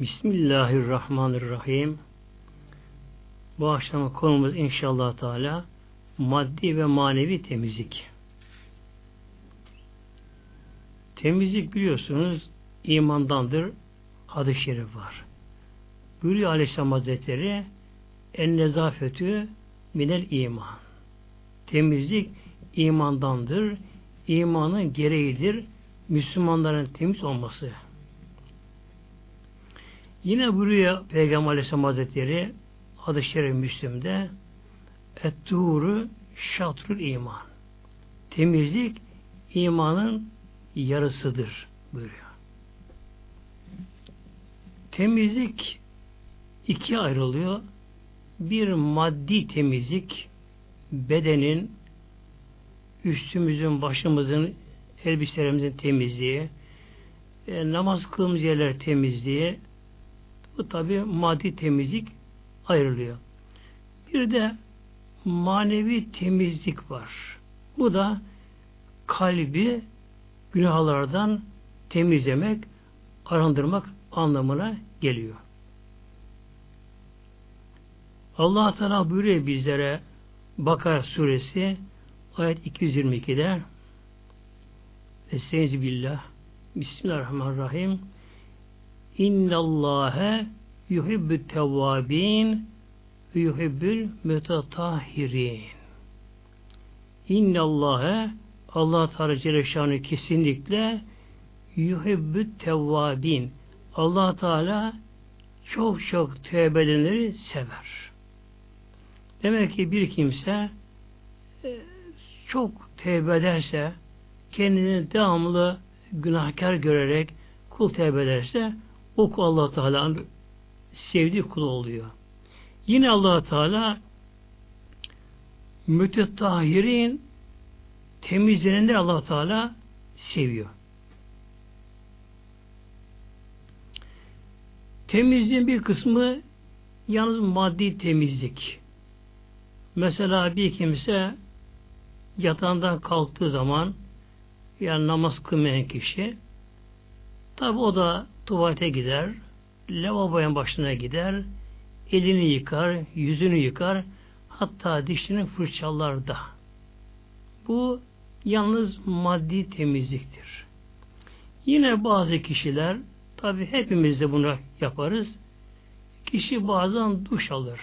Bismillahirrahmanirrahim. Bu akşam konumuz inşallah Teala maddi ve manevi temizlik. Temizlik biliyorsunuz imandandır. Hadis-i şerif var. Buyuruyor Aleyhisselam Hazretleri en nezafetü minel iman. Temizlik imandandır. İmanın gereğidir. Müslümanların temiz olması. Yine buyuruyor Peygamber Aleyhisselam Hazretleri adı şerif Müslüm'de et-tuğru şatrül iman. Temizlik imanın yarısıdır buyuruyor. Temizlik ikiye ayrılıyor. Bir maddi temizlik bedenin üstümüzün, başımızın, elbiselerimizin temizliği, e, namaz kılımız yerler temizliği, bu tabi maddi temizlik ayrılıyor. Bir de manevi temizlik var. Bu da kalbi günahlardan temizlemek, arındırmak anlamına geliyor. Allah Teala buyuruyor bizlere Bakar suresi ayet 222'de Estaizu billah Bismillahirrahmanirrahim İnnallâhe yuhibbü tevvâbîn ve yuhibbül mütetahhirin İnnallâhe Allah Teala Celle kesinlikle yuhibbü tevvâbîn Allah Teala çok çok tövbe edenleri sever. Demek ki bir kimse e, çok tevbe ederse kendini devamlı günahkar görerek kul tevbe ederse o kul allah Teala'nın sevdiği kul oluyor. Yine allah Teala mütetahirin temizlenenler allah Teala seviyor. Temizliğin bir kısmı yalnız maddi temizlik. Mesela bir kimse yatağından kalktığı zaman yani namaz kılmayan kişi tabi o da tuvalete gider, lavaboya başına gider, elini yıkar, yüzünü yıkar, hatta dişini fırçalar da. Bu yalnız maddi temizliktir. Yine bazı kişiler Tabi hepimiz de bunu yaparız. Kişi bazen duş alır.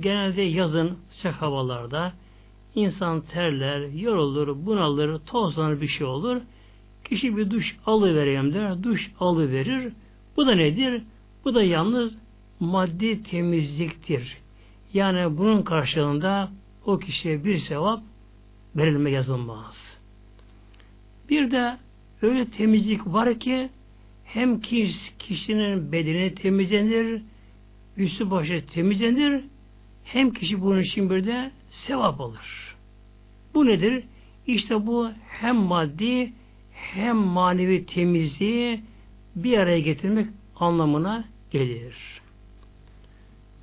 Genelde yazın sıcak havalarda insan terler, yorulur, bunalır, tozlanır bir şey olur. Kişi bir duş alıvereyim der, duş alıverir. Bu da nedir? Bu da yalnız maddi temizliktir. Yani bunun karşılığında o kişiye bir sevap verilme yazılmaz. Bir de öyle temizlik var ki hem kişinin bedeni temizlenir, üstü başı temizlenir, hem kişi bunun için bir de sevap alır. Bu nedir? İşte bu hem maddi hem manevi temizliği bir araya getirmek anlamına gelir.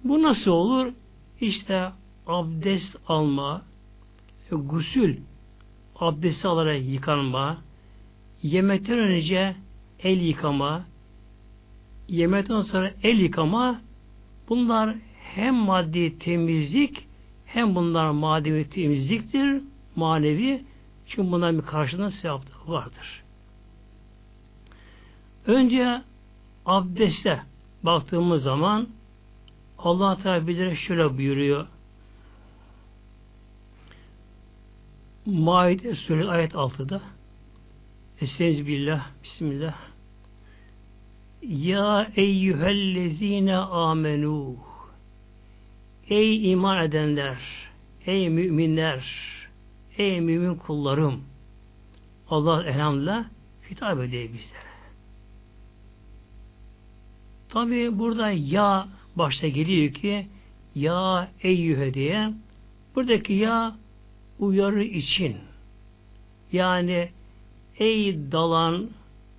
Bu nasıl olur? İşte abdest alma, gusül, abdest alarak yıkanma, yemekten önce el yıkama, yemekten sonra el yıkama bunlar hem maddi temizlik hem bunlar manevi temizliktir, manevi çünkü bunların bir karşılığında sevap vardır. Önce abdeste baktığımız zaman Allah Teala bizlere şöyle buyuruyor. Maide Suresi ayet 6'da Estaizu billah, bismillah. Ya eyyühellezine amenu Ey iman edenler, ey müminler, ey mümin kullarım. Allah elhamdülillah hitap ediyor bizlere. Tabi burada ya başta geliyor ki ya eyyühe diye buradaki ya uyarı için yani ey dalan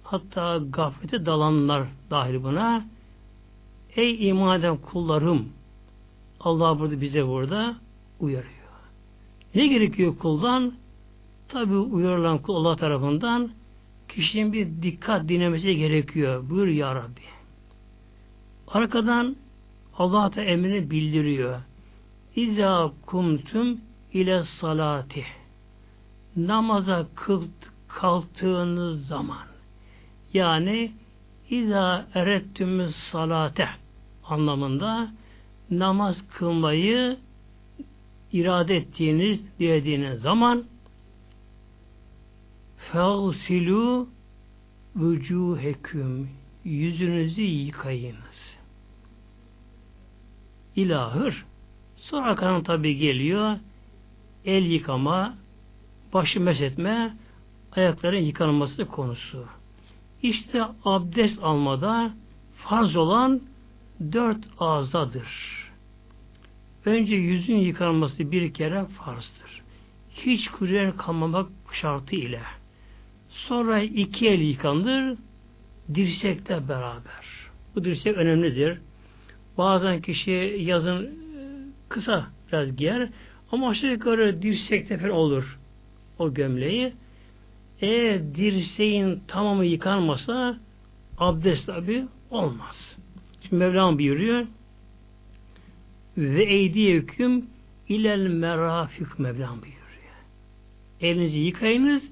hatta gaflete dalanlar dahil buna ey iman eden kullarım Allah burada bize burada uyarıyor. Ne gerekiyor kuldan? Tabi uyarılan kul Allah tarafından kişinin bir dikkat dinlemesi gerekiyor. Buyur ya Rabbi. Arkadan Allah da emrini bildiriyor. İza kumtum ile salati namaza kalktığınız zaman yani İza erettümüz salate anlamında namaz kılmayı irade ettiğiniz, dilediğiniz zaman fevsilu vücuheküm yüzünüzü yıkayınız. İlahır. Sonra arkadan tabi geliyor el yıkama, başı mesetme, ayakların yıkanması konusu. İşte abdest almada farz olan dört ağzadır. Önce yüzün yıkanması bir kere farzdır. Hiç kuruyan kalmamak şartı ile. Sonra iki el yıkandır, dirsekle beraber. Bu dirsek önemlidir. Bazen kişi yazın e, kısa biraz giyer ama aşağı yukarı dirsekte falan olur o gömleği. Eğer dirseğin tamamı yıkanmasa abdest tabi olmaz. Şimdi Mevlam buyuruyor ve eydiye hüküm ilel merafik Mevlam buyuruyor. Elinizi yıkayınız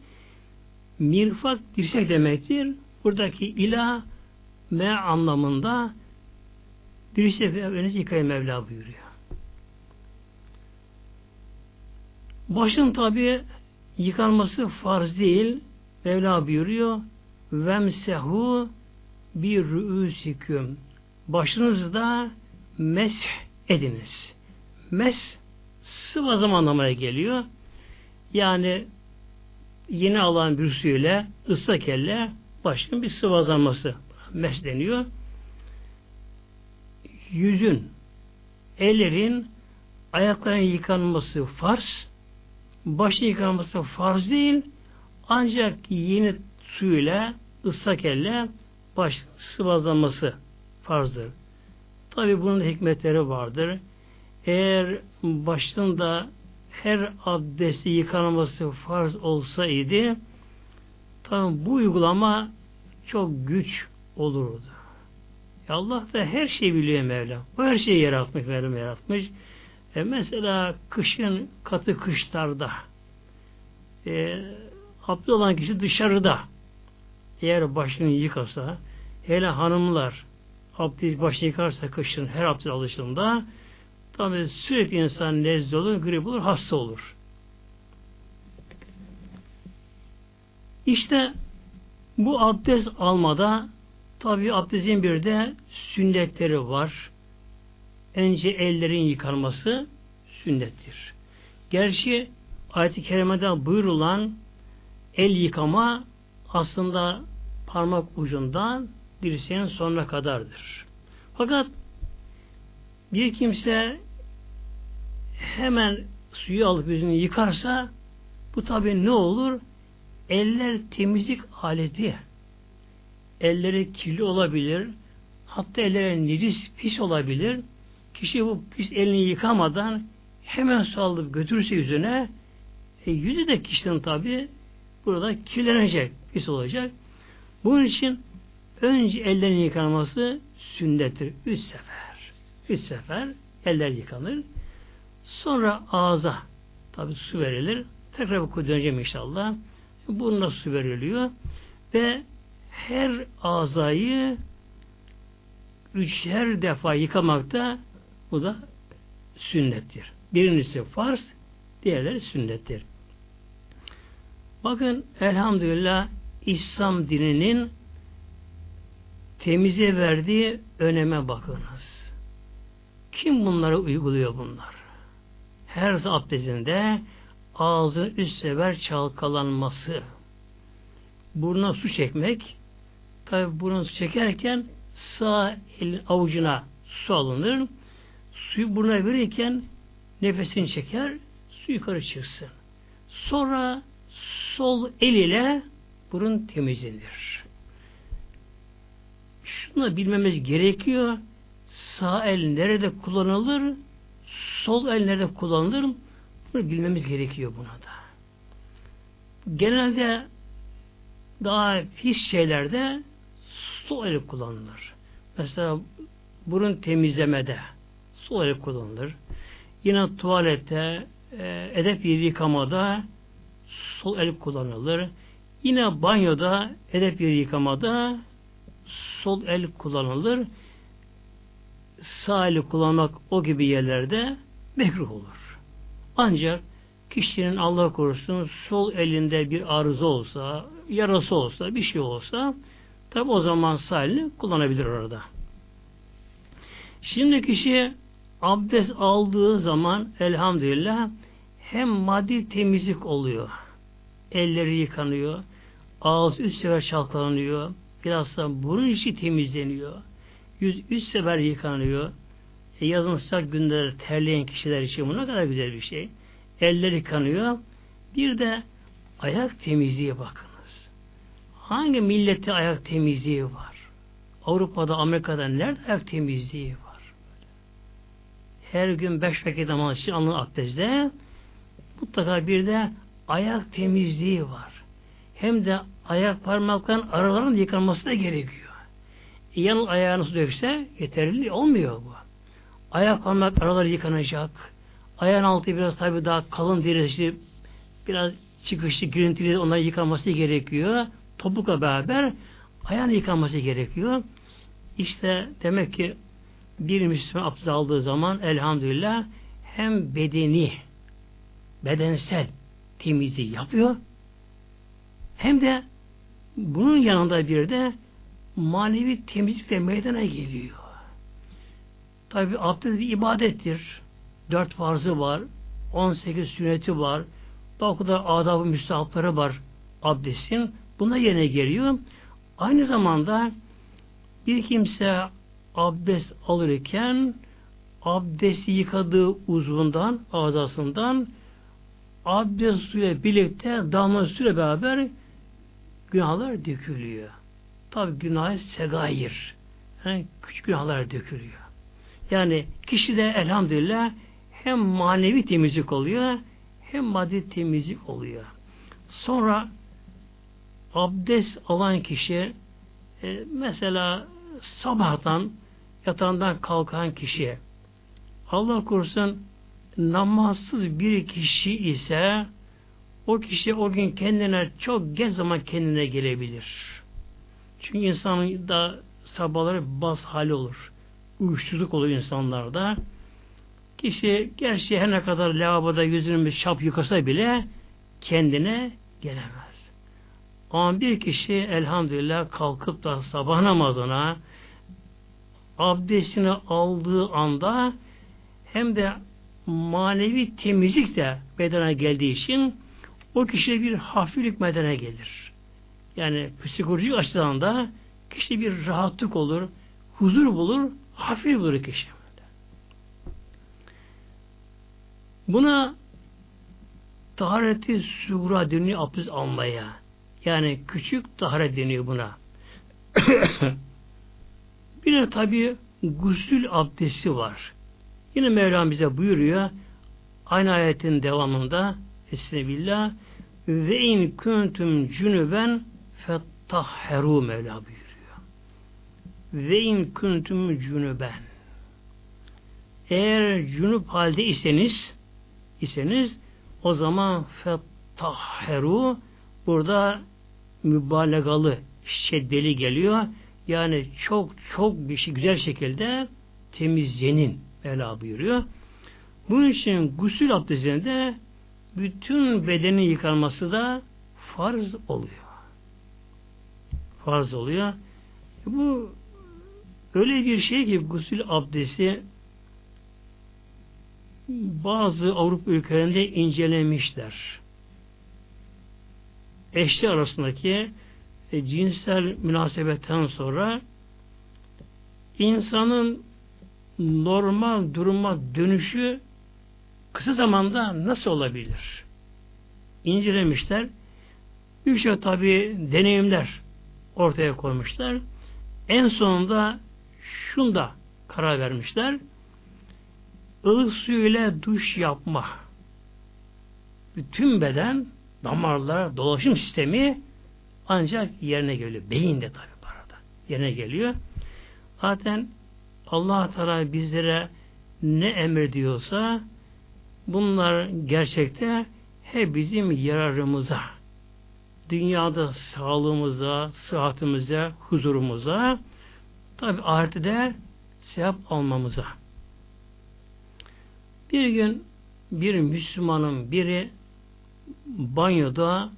mirfak dirsek demektir. Buradaki ilah me anlamında dirsek elinizi yıkayın Mevla buyuruyor. Başın tabi yıkanması farz değil. Mevla buyuruyor vemsehu bir rüüsiküm başınızda mesh ediniz. Mes sıvazım anlamına geliyor. Yani yeni alan bir suyla ıslak elle başın bir sıvazlanması mes deniyor. Yüzün, ellerin, ayakların yıkanması farz, başın yıkanması farz değil, ancak yeni suyla ıslak elle baş sıvazlanması farzdır. Tabi bunun hikmetleri vardır. Eğer başında her abdesti yıkanması farz olsaydı tabi bu uygulama çok güç olurdu. Allah da her şeyi biliyor Mevla. O her şeyi yaratmış, Mevlam yaratmış. E mesela kışın katı kışlarda e, abdest olan kişi dışarıda eğer başını yıkasa hele hanımlar abdest başını yıkarsa kışın her abdest alışında tabi sürekli insan nezle olur, grip olur, hasta olur. İşte bu abdest almada tabi abdestin bir de sünnetleri var. Önce ellerin yıkanması sünnettir. Gerçi ayet-i kerimede buyurulan el yıkama aslında parmak ucundan dirseğin sonuna kadardır. Fakat bir kimse hemen suyu alıp yüzünü yıkarsa bu tabi ne olur? Eller temizlik aleti. Elleri kirli olabilir. Hatta elleri necis, pis olabilir. Kişi bu pis elini yıkamadan hemen su alıp götürürse yüzüne e, yüzü de kişinin tabi burada kirlenecek, pis olacak. Bunun için önce ellerin yıkanması sünnettir. Üç sefer. Üç sefer eller yıkanır. Sonra ağza tabi su verilir. Tekrar bu döneceğim inşallah. Burnuna su veriliyor. Ve her ağzayı üçer defa yıkamakta bu da sünnettir. Birincisi farz, diğerleri sünnettir. Bakın elhamdülillah İslam dininin temize verdiği öneme bakınız. Kim bunları uyguluyor bunlar? Her abdestinde ağzın üst sever çalkalanması, burnuna su çekmek, tabi burnuna su çekerken sağ elin avucuna su alınır, suyu burnuna verirken nefesini çeker, su yukarı çıksın. Sonra sol el ile burun temizlenir. Şunu bilmemiz gerekiyor. Sağ el nerede kullanılır? Sol el nerede kullanılır? Bunu bilmemiz gerekiyor buna da. Genelde daha pis şeylerde sol el kullanılır. Mesela burun temizlemede sol el kullanılır. Yine tuvalette, e, edep yeri yıkamada sol el kullanılır. Yine banyoda, edep yeri yıkamada sol el kullanılır. Sağ eli kullanmak o gibi yerlerde mekruh olur. Ancak kişinin Allah korusun sol elinde bir arıza olsa, yarası olsa, bir şey olsa tabi o zaman sağ elini kullanabilir orada. Şimdi kişi abdest aldığı zaman elhamdülillah hem maddi temizlik oluyor. Elleri yıkanıyor. Ağız üst sefer çalkalanıyor. Biraz da burun içi temizleniyor. Yüz üst sefer yıkanıyor. E yazın sıcak günler terleyen kişiler için bu ne kadar güzel bir şey. Eller yıkanıyor. Bir de ayak temizliği bakınız. Hangi millette ayak temizliği var? Avrupa'da, Amerika'da nerede ayak temizliği var? Her gün beş vakit namaz için alınan abdestte mutlaka bir de ayak temizliği var. Hem de ayak parmakların aralarının yıkanması da gerekiyor. Yan ayağını su dökse yeterli olmuyor bu. Ayak parmak araları yıkanacak. Ayağın altı biraz tabi daha kalın derisi biraz çıkışlı, girintili onları yıkanması gerekiyor. Topukla beraber ayağın yıkanması gerekiyor. İşte demek ki bir Müslüman abdest aldığı zaman elhamdülillah hem bedeni bedensel temizliği yapıyor hem de bunun yanında bir de manevi temizlik de meydana geliyor. Tabi abdest bir ibadettir. Dört farzı var. 18 sünneti var. O kadar adab-ı müstahapları var abdestin. Buna yerine geliyor. Aynı zamanda bir kimse abdest alırken abdesti yıkadığı uzvundan, azasından abdest suyla birlikte damla suyla beraber günahlar dökülüyor. Tabi günah segayir. Yani küçük günahlar dökülüyor. Yani kişi de elhamdülillah hem manevi temizlik oluyor hem maddi temizlik oluyor. Sonra abdest alan kişi e, mesela sabahtan yatağından kalkan kişi Allah korusun namazsız bir kişi ise o kişi o gün kendine çok geç zaman kendine gelebilir. Çünkü insanın da sabahları bas hali olur. Uyuşturuculuk olur insanlarda. Kişi gerçi her ne kadar lavaboda yüzünü şap yıkasa bile kendine gelemez. Ama bir kişi elhamdülillah kalkıp da sabah namazına abdestini aldığı anda hem de manevi temizlik de bedene geldiği için o kişiye bir hafiflik bedene gelir. Yani psikolojik açıdan da kişi bir rahatlık olur, huzur bulur, hafif bulur kişi. Buna tahareti sura deniyor abdest almaya. Yani küçük taharet deniyor buna. bir de tabi gusül abdesti var. Yine Mevlam bize buyuruyor aynı ayetin devamında Estağfirullah ve in kuntum cünüben fettahheru Mevla buyuruyor. Ve in kuntum cünüben eğer cünüp halde iseniz iseniz o zaman fettahheru burada mübalağalı şeddeli geliyor. Yani çok çok bir şey güzel şekilde temizlenin Mevla buyuruyor. Bunun için gusül abdestinde bütün bedenin yıkanması da farz oluyor. Farz oluyor. Bu öyle bir şey ki gusül abdesti bazı Avrupa ülkelerinde incelemişler. Eşli arasındaki e, cinsel münasebetten sonra insanın normal duruma dönüşü kısa zamanda nasıl olabilir? İncelemişler. Şey tabi deneyimler ortaya koymuşlar. En sonunda şunda karar vermişler. Ilık su ile duş yapma. Bütün beden, damarlar, dolaşım sistemi ancak yerine geliyor. Beyin de tabi arada. Yerine geliyor. Zaten Allah Teala bizlere ne emrediyorsa bunlar gerçekte hep bizim yararımıza. Dünyada sağlığımıza, sıhhatimize, huzurumuza, tabi ahirette de sevap almamıza. Bir gün bir Müslümanın biri banyoda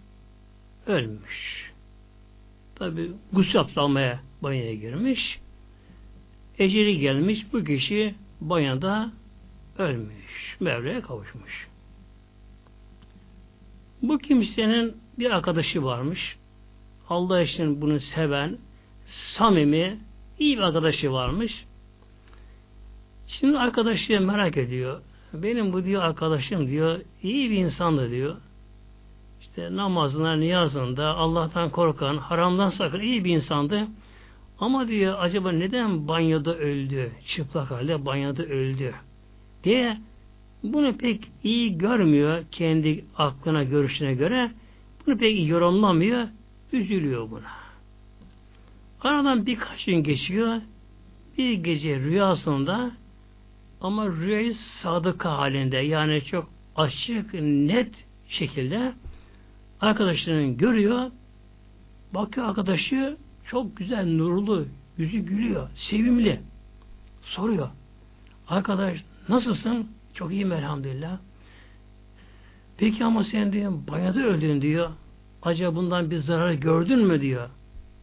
ölmüş. Tabi gusül almaya banyoya girmiş. Eceli gelmiş bu kişi banyoda ölmüş. Mevla'ya kavuşmuş. Bu kimsenin bir arkadaşı varmış. Allah için bunu seven, samimi, iyi bir arkadaşı varmış. Şimdi arkadaşı merak ediyor. Benim bu diyor arkadaşım diyor, iyi bir insandı diyor. İşte namazına, niyazında Allah'tan korkan, haramdan sakın iyi bir insandı. Ama diyor acaba neden banyoda öldü? Çıplak halde banyoda öldü. Diye bunu pek iyi görmüyor kendi aklına, görüşüne göre. Bunu pek yorumlamıyor. Üzülüyor buna. Aradan birkaç gün geçiyor. Bir gece rüyasında ama rüyayı sadıka halinde yani çok açık, net şekilde arkadaşlarını görüyor. Bakıyor arkadaşı çok güzel, nurlu, yüzü gülüyor, sevimli. Soruyor. Arkadaş nasılsın? Çok iyiyim elhamdülillah. Peki ama sen diyor banyoda öldün diyor. Acaba bundan bir zarar gördün mü diyor.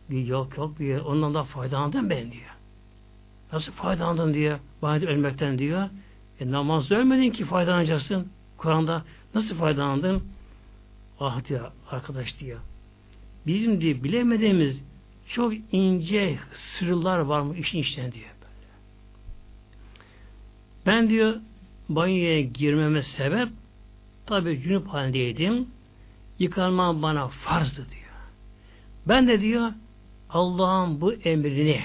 Yok yok diyor. Ondan da faydalandım ben diyor. Nasıl faydalandın diyor. Banyoda ölmekten diyor. E, namazda ölmedin ki faydalanacaksın. Kur'an'da nasıl faydalandın? Ah diyor arkadaş diyor. Bizim diye bilemediğimiz çok ince sırlar var mı işin içten diyor. Ben diyor banyoya girmeme sebep tabi cünüp halindeydim. Yıkanma bana farzdı diyor. Ben de diyor Allah'ın bu emrini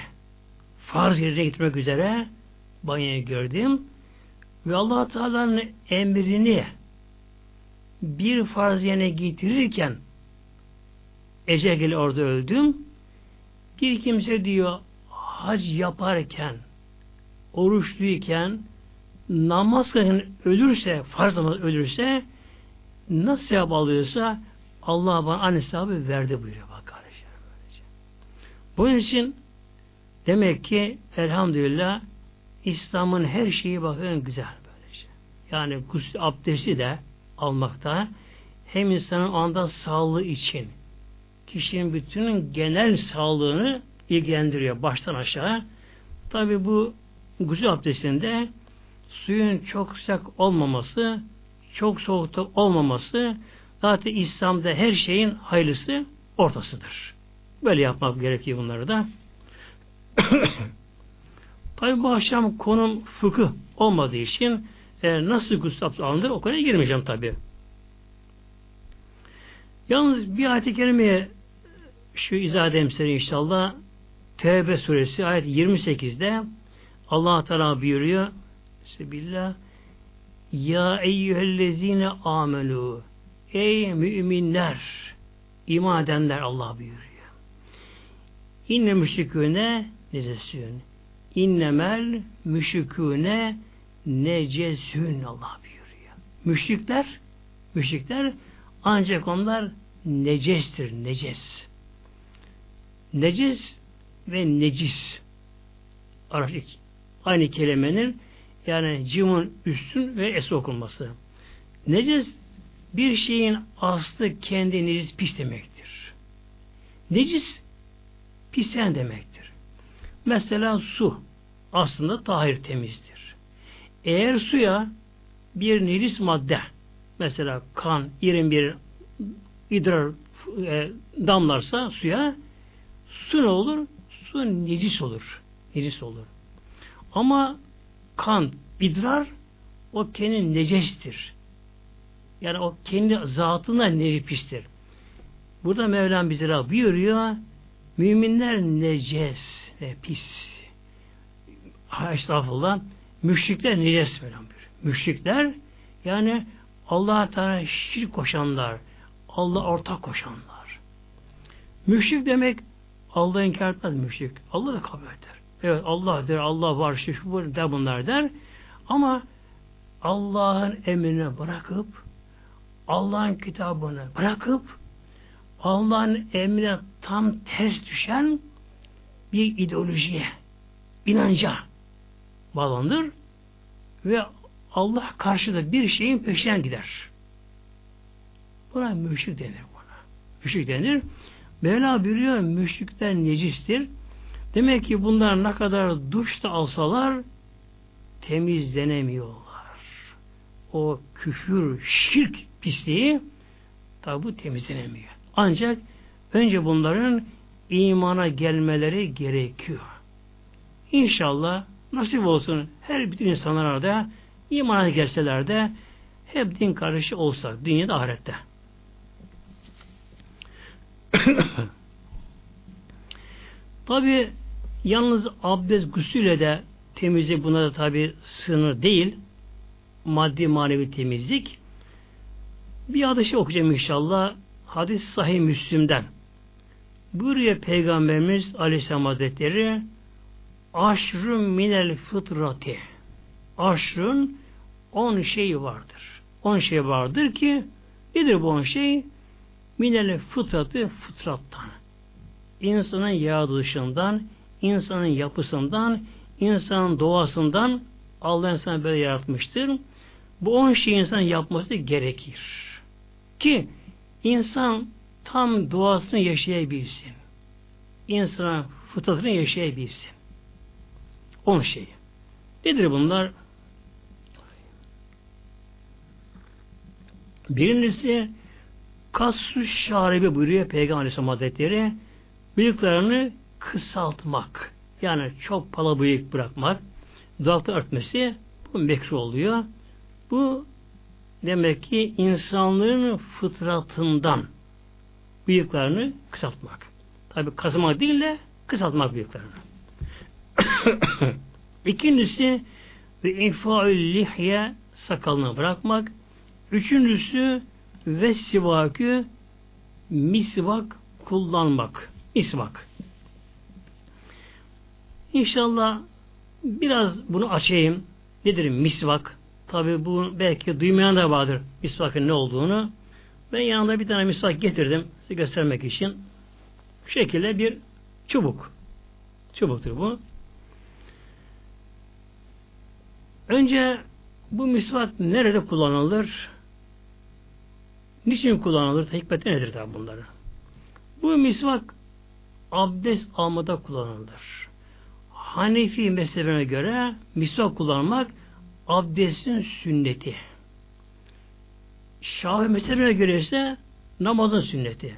farz yerine gitmek üzere banyoya gördüm ve allah Teala'nın emrini bir farz yerine getirirken ecel orada öldüm. Bir kimse diyor hac yaparken oruçluyken namaz kılırken ölürse farz namaz ölürse nasıl sevap alıyorsa Allah bana aynı sevabı verdi buyuruyor bak kardeşlerim. Bunun için demek ki elhamdülillah İslam'ın her şeyi bakın güzel böylece. Yani gusül abdesti de almakta hem insanın anda sağlığı için kişinin bütün genel sağlığını ilgilendiriyor baştan aşağı. Tabi bu gusül abdestinde suyun çok sıcak olmaması, çok soğukta olmaması zaten İslam'da her şeyin hayırlısı ortasıdır. Böyle yapmak gerekiyor bunları da. Tabi bu akşam konum fıkıh olmadığı için e, nasıl gusül alınır o konuya girmeyeceğim tabi. Yalnız bir ayet-i kerimeye şu izah edeyim size inşallah. Tevbe suresi ayet 28'de Allah Teala buyuruyor Sebillah Ya eyyühellezine amelu Ey müminler iman edenler Allah buyuruyor. İnne müşriküne necesün. İnnemel müşriküne necesün Allah buyuruyor. Müşrikler müşrikler ancak onlar necestir, neces. Necis ve necis aynı kelimenin yani cimun üstün ve es okunması. Necis bir şeyin aslı kendi necis pis demektir. Necis pisen demektir. Mesela su aslında tahir temizdir. Eğer suya bir necis madde mesela kan, irin bir idrar e, damlarsa suya su ne olur? Su necis olur. Necis olur. Ama kan, idrar o kendi necestir. Yani o kendi zatına necistir. Burada Mevlam bize buyuruyor müminler neces ve pis. Estağfurullah. Müşrikler neces Mevlam buyuruyor. Müşrikler yani Allah'a Teala şirk koşanlar, Allah ortak koşanlar. Müşrik demek Allah inkar etmez müşrik. Allah da kabul eder. Evet Allah der, Allah var, şu, şu der bunlar der. Ama Allah'ın emrine bırakıp Allah'ın kitabını bırakıp Allah'ın emrine tam ters düşen bir ideolojiye, inanca bağlanır ve Allah karşıda bir şeyin peşinden gider. Buna müşrik denir buna. Müşrik denir. Mevla buyuruyor müşrikler necistir. Demek ki bunlar ne kadar duş da alsalar temizlenemiyorlar. O küfür, şirk pisliği tabi bu temizlenemiyor. Ancak önce bunların imana gelmeleri gerekiyor. İnşallah nasip olsun her bütün insanlar da imana gelseler de hep din kardeşi olsak dünyada ahirette. tabi yalnız abdest gusüyle de temizlik buna da tabi sınır değil. Maddi manevi temizlik. Bir hadisi okuyacağım inşallah. Hadis sahih Müslüm'den. Buyuruyor Peygamberimiz Aleyhisselam Hazretleri Aşrun minel fıtrati Aşrun on şey vardır. On şey vardır ki nedir bu on şey? Minel fıtratı fıtrattan. İnsanın yaratılışından, insanın yapısından, insanın doğasından Allah insanı böyle yaratmıştır. Bu on şey insan yapması gerekir. Ki insan tam doğasını yaşayabilsin. İnsan fıtratını yaşayabilsin. On şey. Nedir bunlar? Birincisi kassu şaribi buyuruyor Peygamber Aleyhisselam Hazretleri bıyıklarını kısaltmak. Yani çok pala bıyık bırakmak. Dudakta örtmesi bu mekruh oluyor. Bu demek ki insanların fıtratından bıyıklarını kısaltmak. Tabi kazımak değil de kısaltmak bıyıklarını. İkincisi ve infaül lihye sakalını bırakmak. Üçüncüsü ve sivakü misvak kullanmak. Misvak. İnşallah biraz bunu açayım. Nedir misvak? Tabi bu belki duymayan da vardır misvakın ne olduğunu. Ben yanında bir tane misvak getirdim size göstermek için. Bu şekilde bir çubuk. Çubuktur bu. Önce bu misvak nerede kullanılır? Niçin kullanılır? Hikmeti nedir tabi bunları? Bu misvak abdest almada kullanılır. Hanefi mezhebine göre misvak kullanmak abdestin sünneti. Şafi mezhebine göre ise namazın sünneti.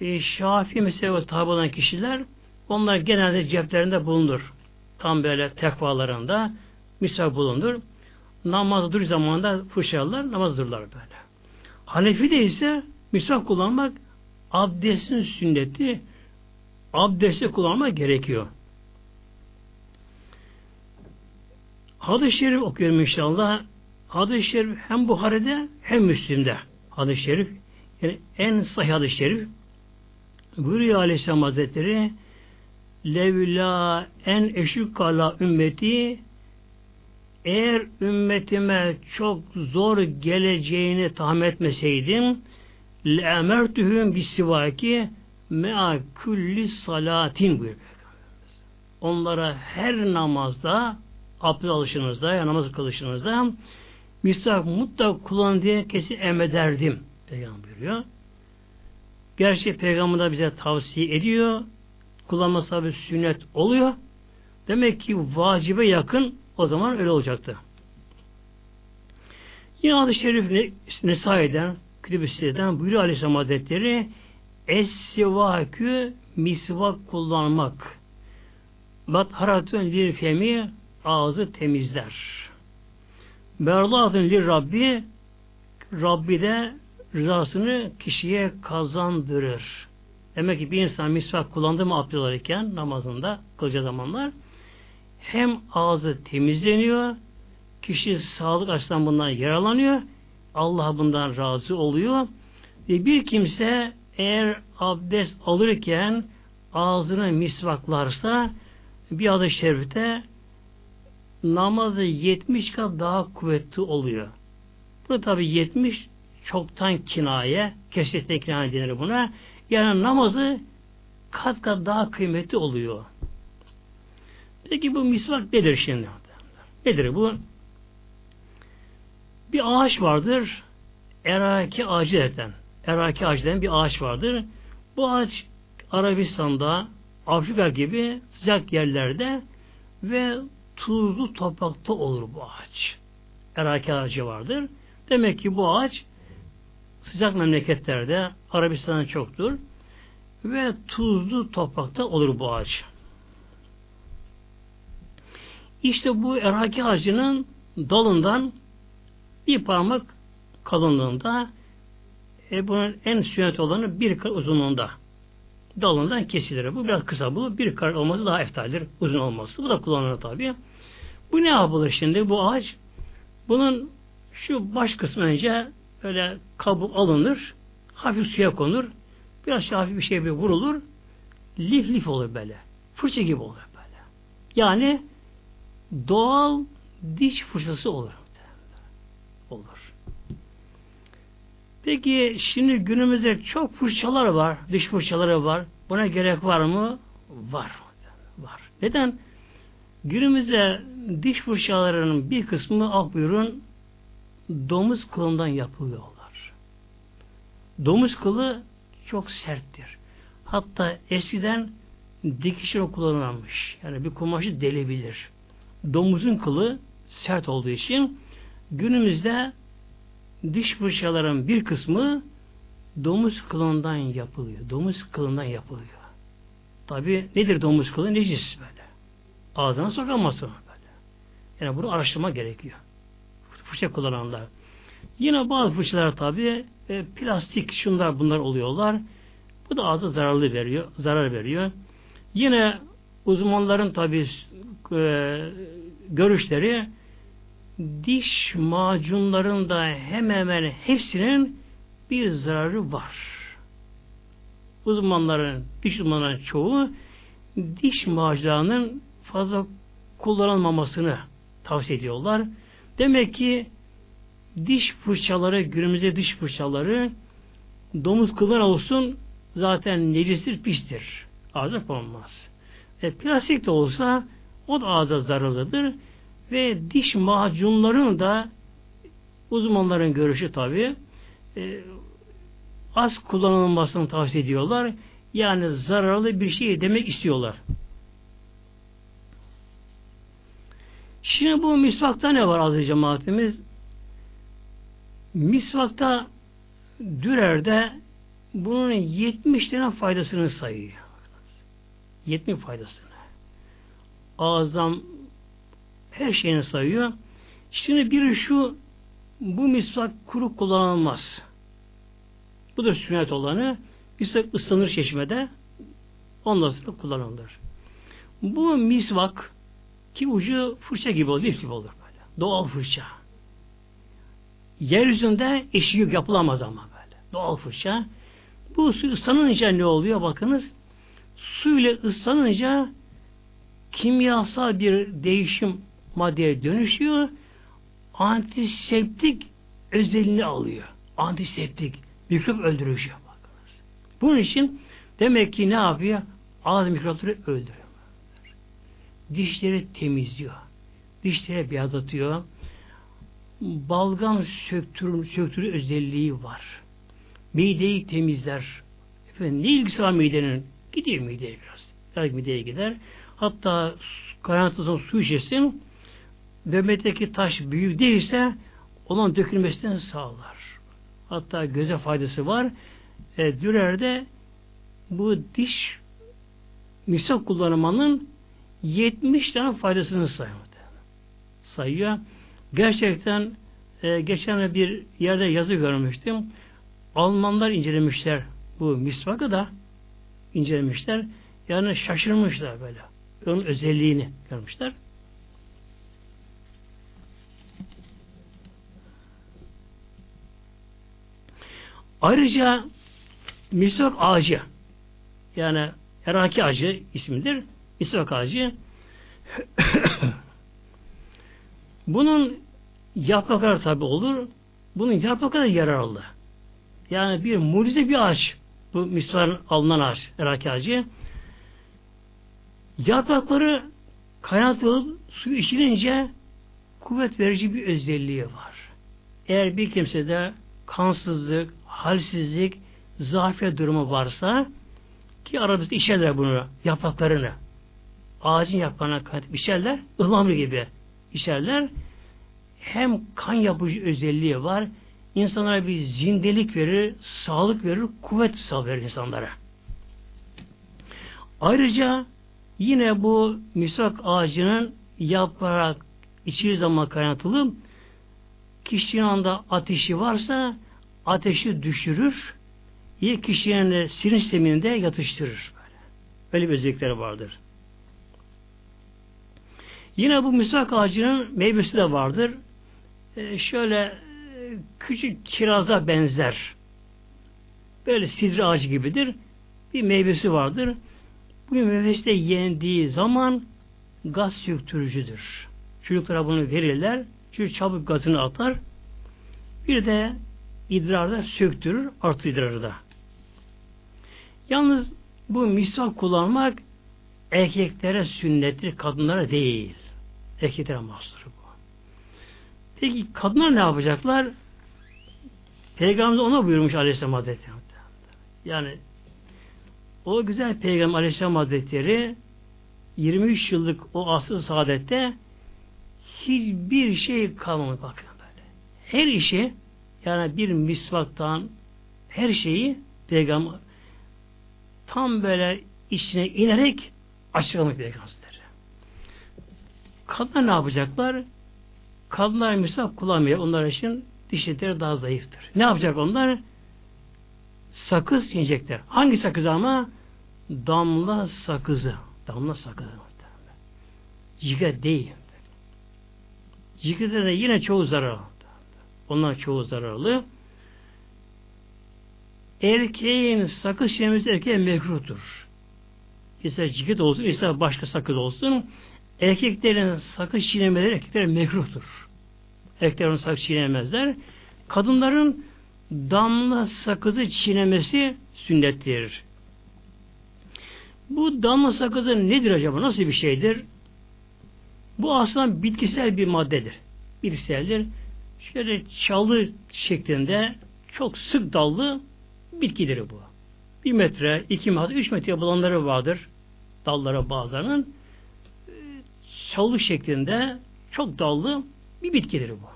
E, Şafi mezhebine tabi olan kişiler onlar genelde ceplerinde bulunur. Tam böyle tekvalarında misvak bulunur. Namaz dur zamanında fırçalarlar, namaz dururlar böyle. Hanefi de ise misvak kullanmak abdestin sünneti abdesti kullanmak gerekiyor. Hadis-i Şerif okuyorum inşallah. Hadis-i Şerif hem Buhari'de hem Müslim'de. Hadis-i Şerif yani en sahih hadis-i Şerif buyuruyor Aleyhisselam Hazretleri levla en eşukkala ümmeti eğer ümmetime çok zor geleceğini tahmin etmeseydim le'emertühüm bisivaki mea külli salatin buyuruyor Onlara her namazda abdest alışınızda ya namaz kılışınızda misvak mutlaka kullan diye kesin emrederdim. Peygamber buyuruyor. Gerçi Peygamber de bize tavsiye ediyor. Kullanması tabi sünnet oluyor. Demek ki vacibe yakın o zaman öyle olacaktı. Yine adı şerif Nesai'den, Kütüb-i buyuruyor Aleyhisselam Hazretleri Es-sivakü misvak kullanmak. Batharatün bir femi ağzı temizler. Berlatın lir Rabbi Rabbi de rızasını kişiye kazandırır. Demek ki bir insan misvak kullandı mı abdest alırken namazında kılacağı zamanlar hem ağzı temizleniyor, kişi sağlık açısından bundan yaralanıyor, Allah bundan razı oluyor ve bir kimse eğer abdest alırken ağzını misvaklarsa bir adı şerifte namazı 70 kat daha kuvvetli oluyor. Bu tabi 70 çoktan kinaye, kesinlikle kinaye denir buna. Yani namazı kat kat daha kıymetli oluyor. Peki bu misvak nedir şimdi? Nedir bu? Bir ağaç vardır. Eraki ağacı denen. Eraki ağacı denen bir ağaç vardır. Bu ağaç Arabistan'da, Afrika gibi sıcak yerlerde ve tuzlu toprakta olur bu ağaç. Eraki ağacı vardır. Demek ki bu ağaç sıcak memleketlerde Arabistan'da çoktur ve tuzlu toprakta olur bu ağaç. İşte bu eraki ağacının dalından bir parmak kalınlığında e, bunun en sünnet olanı bir kar uzunluğunda dalından kesilir. Bu biraz kısa bu. Bir kar olması daha eftaldir. Uzun olması. Bu da kullanılır tabi. Bu ne yapılır şimdi? Bu ağaç bunun şu baş kısmı önce böyle kabuk alınır. Hafif suya konur. Biraz hafif bir şey bir vurulur. Lif lif olur böyle. Fırça gibi olur böyle. Yani doğal diş fırçası. Olur. Peki şimdi günümüzde çok fırçalar var. Diş fırçaları var. Buna gerek var mı? Var. Var. Neden? Günümüzde diş fırçalarının bir kısmı ah buyurun domuz kılından yapılıyorlar. Domuz kılı çok serttir. Hatta eskiden dikiş kullanılmış. Yani bir kumaşı delebilir. Domuzun kılı sert olduğu için günümüzde diş fırçaların bir kısmı domuz kılından yapılıyor. Domuz kılından yapılıyor. Tabi nedir domuz kılı? Necis böyle. Ağzına sokamazsın böyle. Yani bunu araştırma gerekiyor. Fırça kullananlar. Yine bazı fırçalar tabi e, plastik şunlar bunlar oluyorlar. Bu da ağza zararlı veriyor, zarar veriyor. Yine uzmanların tabi e, görüşleri diş macunlarında hemen hemen hepsinin bir zararı var. Uzmanların, diş uzmanların çoğu diş macunlarının fazla kullanılmamasını tavsiye ediyorlar. Demek ki diş fırçaları, günümüzde diş fırçaları domuz kılın olsun zaten necistir, pistir. Ağza konmaz. E, plastik de olsa o da ağza zararlıdır. Ve diş macunların da uzmanların görüşü tabi e, az kullanılmasını tavsiye ediyorlar. Yani zararlı bir şey demek istiyorlar. Şimdi bu misvakta ne var aziz cemaatimiz? Misvakta Dürer'de bunun 70 tane faydasını sayıyor. 70 faydasını. Ağızdan her şeyini sayıyor. Şimdi biri şu bu misvak kuru kullanılmaz. Bu da sünnet olanı. Misvak ıslanır çeşmede ondan sonra kullanılır. Bu misvak ki ucu fırça gibi olur, lif gibi olur böyle. Doğal fırça. Yeryüzünde eşi yapılamaz ama böyle. Doğal fırça. Bu su ıslanınca ne oluyor bakınız. Su ile ıslanınca kimyasal bir değişim maddeye dönüşüyor. Antiseptik özelliğini alıyor. Antiseptik. Mikrop öldürücü. Bakınız. Bunun için demek ki ne yapıyor? Ağız mikropları öldürüyor. Dişleri temizliyor. Dişleri beyazlatıyor. Balgam söktürüm, söktürü özelliği var. Mideyi temizler. Efendim ne ilgisi var midenin? Gidiyor mideye biraz. Biraz mideye gider. Hatta kaynatılan su içesin böbrekteki taş büyük değilse olan dökülmesinden sağlar. Hatta göze faydası var. E, Dürer'de bu diş misak kullanmanın 70 tane faydasını sayıyor. Sayıyor. Gerçekten e, geçen bir yerde yazı görmüştüm. Almanlar incelemişler bu misvakı da incelemişler. Yani şaşırmışlar böyle. Onun özelliğini görmüşler. Ayrıca misvak ağacı yani eraki ağacı ismidir. Misvak ağacı Bunun yaprakları tabi olur. Bunun yaprakları yararlı. Yani bir mucize bir ağaç. Bu Müslüman alınan ağaç, erak ağacı. Yaprakları kaynatılıp su içilince kuvvet verici bir özelliği var. Eğer bir kimsede kansızlık, halsizlik, zafiyet durumu varsa ki arabası içerler bunu, yapraklarını. Ağacın yaprağına kaynatıp içerler, ıhlamur gibi içerler. Hem kan yapıcı özelliği var, insanlara bir zindelik verir, sağlık verir, kuvvet sağlar insanlara. Ayrıca yine bu misak ağacının yaprak içi zaman kaynatılıp kişinin anda ateşi varsa ateşi düşürür, iyi kişinin sinir sisteminde yatıştırır. Böyle. Öyle bir özellikleri vardır. Yine bu misak ağacının meyvesi de vardır. Ee, şöyle küçük kiraza benzer. Böyle sidre ağacı gibidir. Bir meyvesi vardır. Bu meyvesi de yendiği zaman gaz söktürücüdür. Çocuklara bunu verirler. Çünkü çabuk gazını atar. Bir de idrarda söktürür, artı idrarı da. Yalnız bu misal kullanmak erkeklere sünnettir, kadınlara değil. Erkeklere mahsur bu. Peki kadınlar ne yapacaklar? Peygamber ona buyurmuş Aleyhisselam Hazretleri. Yani o güzel Peygamber Aleyhisselam Hazretleri 23 yıllık o asıl saadette hiçbir şey kalmamış bakın böyle. Her işi yani bir misvaktan her şeyi peygamber tam böyle içine inerek açıklamış peygamberleri. Kadınlar ne yapacaklar? Kadınlar misvak kullanmıyor. Onlar için dişleri daha zayıftır. Ne yapacak onlar? Sakız yiyecekler. Hangi sakız ama? Damla sakızı. Damla sakızı. Ciga değil. Cigarda de yine çoğu zararlı. Onlar çoğu zararlı. Erkeğin sakız çiğnemesi erkeğe mekruhtur. İster cikit olsun, ister başka sakız olsun. Erkeklerin sakız çiğnemeleri erkeklere mekruhtur. Erkeklerin sakız çiğnemezler. Kadınların damla sakızı çiğnemesi sünnettir. Bu damla sakızı nedir acaba? Nasıl bir şeydir? Bu aslında bitkisel bir maddedir. Bitkiseldir. Şöyle çalı şeklinde çok sık dallı bitkidir bu. Bir metre, iki metre, üç metre bulanları vardır. Dallara bazılarının. Çalı şeklinde çok dallı bir bitkidir bu.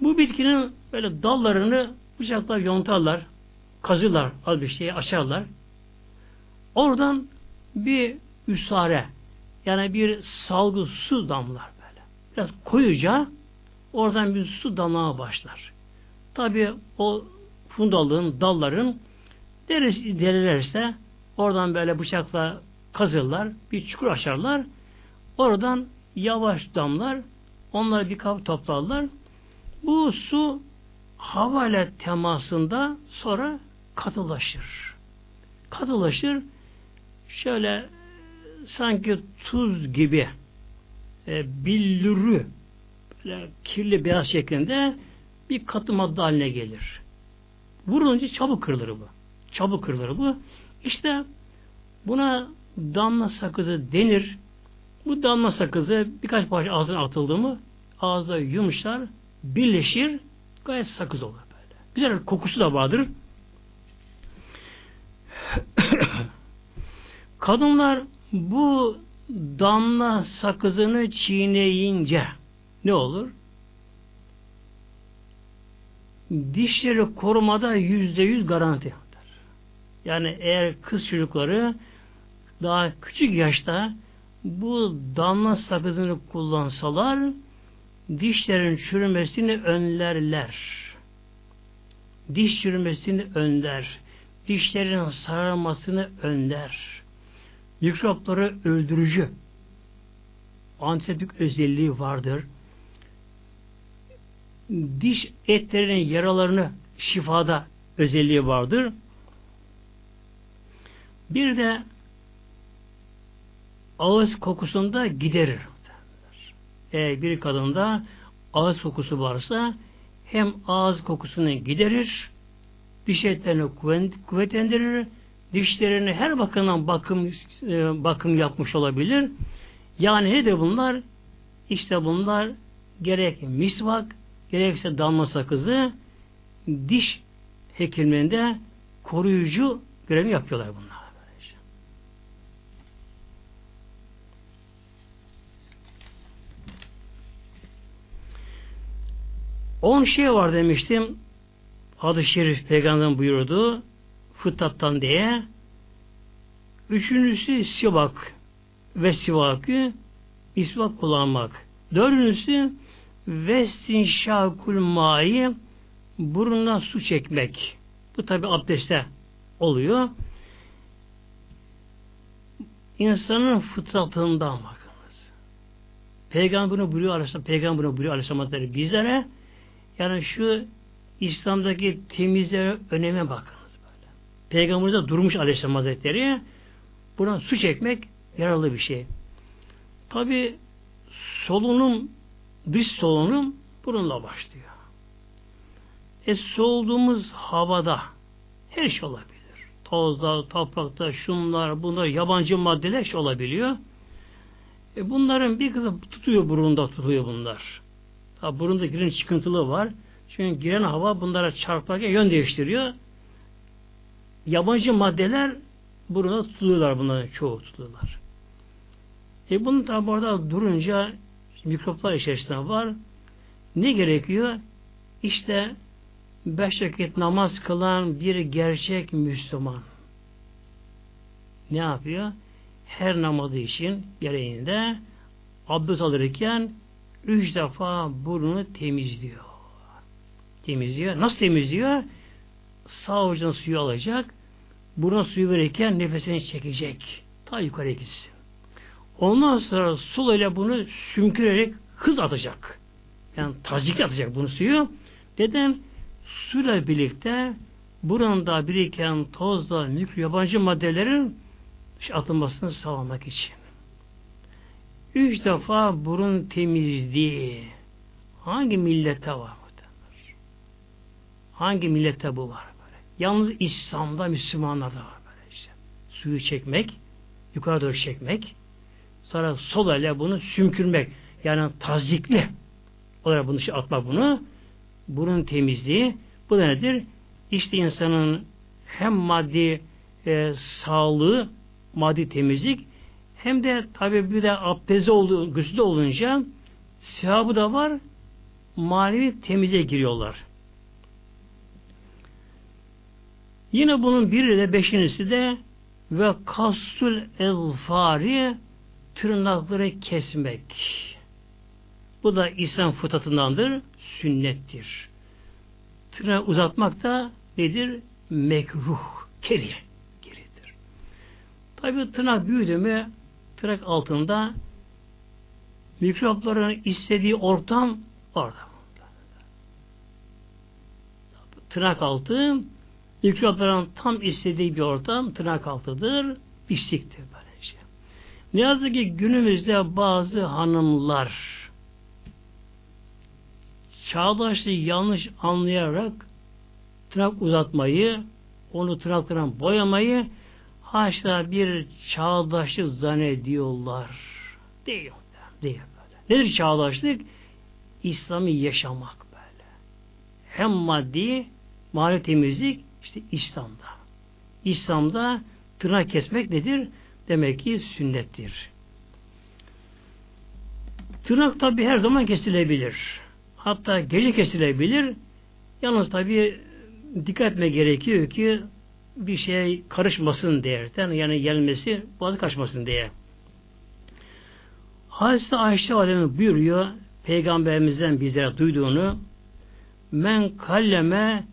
Bu bitkinin böyle dallarını bıçakla yontarlar, kazırlar, az bir şeyi açarlar. Oradan bir üsare, yani bir salgı su damlar böyle. Biraz koyuca oradan bir su damlama başlar. Tabi o fundalığın, dalların derilerse oradan böyle bıçakla kazırlar, bir çukur açarlar. Oradan yavaş damlar, onları bir kap toplarlar. Bu su hava ile temasında sonra katılaşır. Katılaşır. Şöyle sanki tuz gibi e, billürü böyle kirli beyaz şeklinde bir katı madde haline gelir. Vurunca çabuk kırılır bu. Çabuk kırılır bu. İşte buna damla sakızı denir. Bu damla sakızı birkaç parça ağzına atıldı mı ağızda yumuşar, birleşir, gayet sakız olur böyle. Güzel kokusu da vardır. Kadınlar bu damla sakızını çiğneyince ne olur? Dişleri korumada yüzde yüz garanti. Yani eğer kız çocukları daha küçük yaşta bu damla sakızını kullansalar dişlerin çürümesini önlerler. Diş çürümesini önler. Dişlerin sararmasını önler mikropları öldürücü antiseptik özelliği vardır. Diş etlerinin yaralarını şifada özelliği vardır. Bir de ağız kokusunu da giderir. Eğer bir kadında ağız kokusu varsa hem ağız kokusunu giderir, diş etlerini kuvvetlendirir, dişlerini her bakımdan bakım e, bakım yapmış olabilir. Yani nedir bunlar? İşte bunlar gerek misvak, gerekse damla sakızı diş hekimliğinde koruyucu görevi yapıyorlar bunlar. On şey var demiştim. Hadis-i Şerif Peygamber'in buyurdu. Fıtrattan diye. Üçüncüsü sivak ve sivakı isvak kullanmak. Dördüncüsü vestin şakul mai burnuna su çekmek. Bu tabi abdeste oluyor. İnsanın fıtratından bakınız. Peygamber bunu buyuruyor Aleyhisselam, Peygamber bunu buyuruyor Aleyhisselam bizlere. Yani şu İslam'daki temizlere öneme bakınız böyle. Peygamberimiz durmuş Aleyhisselam Hazretleri. Buna su çekmek yararlı bir şey. Tabi solunum, dış solunum bununla başlıyor. E solduğumuz havada her şey olabilir. Tozda, toprakta, şunlar, bunlar, yabancı maddeler şey olabiliyor. E bunların bir kısmı tutuyor burunda tutuyor bunlar. Tabi burunda giren çıkıntılı var. Çünkü giren hava bunlara çarparken yön değiştiriyor. Yabancı maddeler buruna tutuyorlar bunların çoğu tutuyorlar. E bunun tabi durunca mikroplar içerisinde var. Ne gerekiyor? İşte beş vakit namaz kılan bir gerçek Müslüman ne yapıyor? Her namazı için gereğinde abdest alırken üç defa burnunu temizliyor. Temizliyor. Nasıl temizliyor? Sağ avucunun suyu alacak. Burnuna suyu verirken nefesini çekecek. Ta yukarıya gitsin. Ondan sonra sol ile bunu sümkürerek hız atacak. Yani tazik atacak bunu suyu. Neden? Suyla birlikte buranda biriken tozla, mikro yabancı maddelerin atılmasını sağlamak için. Üç defa burun temizliği hangi millette var? Hangi millette bu var? Yalnız İslam'da Müslümanlarda böyle işte. Suyu çekmek, yukarı doğru çekmek, sonra sol ile bunu sümkürmek, yani tazikli olarak bunu şey atmak bunu, burun temizliği, bu da nedir? İşte insanın hem maddi e, sağlığı, maddi temizlik hem de tabi bir de abdesti olduğu, güçlü olunca sevabı da var manevi temize giriyorlar. Yine bunun biri de beşincisi de ve kastul elfari tırnakları kesmek. Bu da İslam fıtratındandır, sünnettir. Tırnağı uzatmak da nedir? Mekruh, keriye, geridir. Tabi tırnak büyüdü mü tırnak altında mikropların istediği ortam orada. Tırnak altı mikropların tam istediği bir ortam tırnak altıdır, pisliktir böylece. Ne yazık ki günümüzde bazı hanımlar çağdaşlığı yanlış anlayarak tırnak uzatmayı, onu tırnaklarına boyamayı haşta bir çağdaşlık zannediyorlar. Değil. Değil böyle. Nedir çağdaşlık? İslami yaşamak böyle. Hem maddi, manevi temizlik işte İslam'da. İslam'da tırnak kesmek nedir? Demek ki sünnettir. Tırnak tabi her zaman kesilebilir. Hatta gece kesilebilir. Yalnız tabi dikkat etme gerekiyor ki bir şey karışmasın diyerekten yani gelmesi bazı kaçmasın diye. Hazreti Ayşe Alemi buyuruyor Peygamberimizden bizlere duyduğunu men kalleme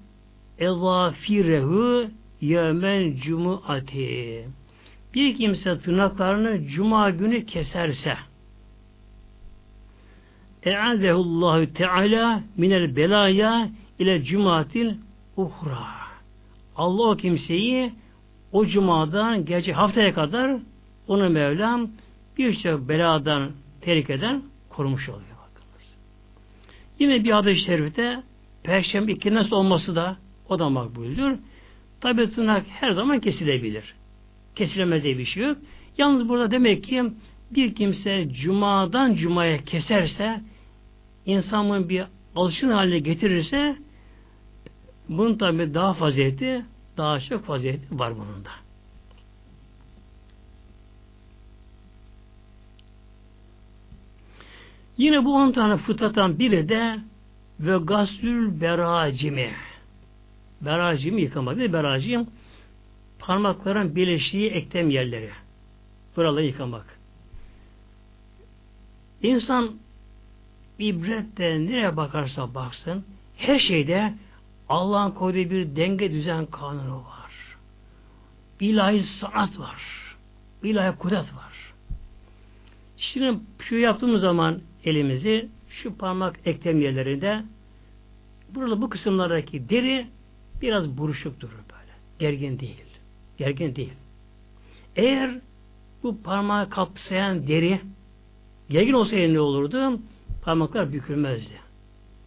ezafirehu yevmen cumuati bir kimse tırnaklarını cuma günü keserse e'adehullahu teala minel belaya ile cumatil uhra Allah o kimseyi o cumadan gece haftaya kadar onu Mevlam birçok beladan, tehlikeden korumuş oluyor. Bakınız. Yine bir hadis-i şerifte Perşembe iki nasıl olması da o da makbuldür. Tabi tırnak her zaman kesilebilir. Kesilemez diye bir şey yok. Yalnız burada demek ki bir kimse cumadan cumaya keserse insanın bir alışın haline getirirse bunun tabi daha fazileti daha çok fazileti var bunun da. Yine bu on tane fıtratan biri de ve gasül beracimi. Beracimi yıkamak. Bir beracim parmakların birleştiği eklem yerleri. Buraları yıkamak. İnsan ibrette nereye bakarsa baksın her şeyde Allah'ın koyduğu bir denge düzen kanunu var. İlahi sanat var. İlahi kudret var. Şimdi şu yaptığımız zaman elimizi şu parmak eklem yerlerinde burada bu kısımlardaki deri biraz buruşuk durur böyle. Gergin değil. Gergin değil. Eğer bu parmağı kapsayan deri gergin olsaydı ne olurdu? Parmaklar bükülmezdi.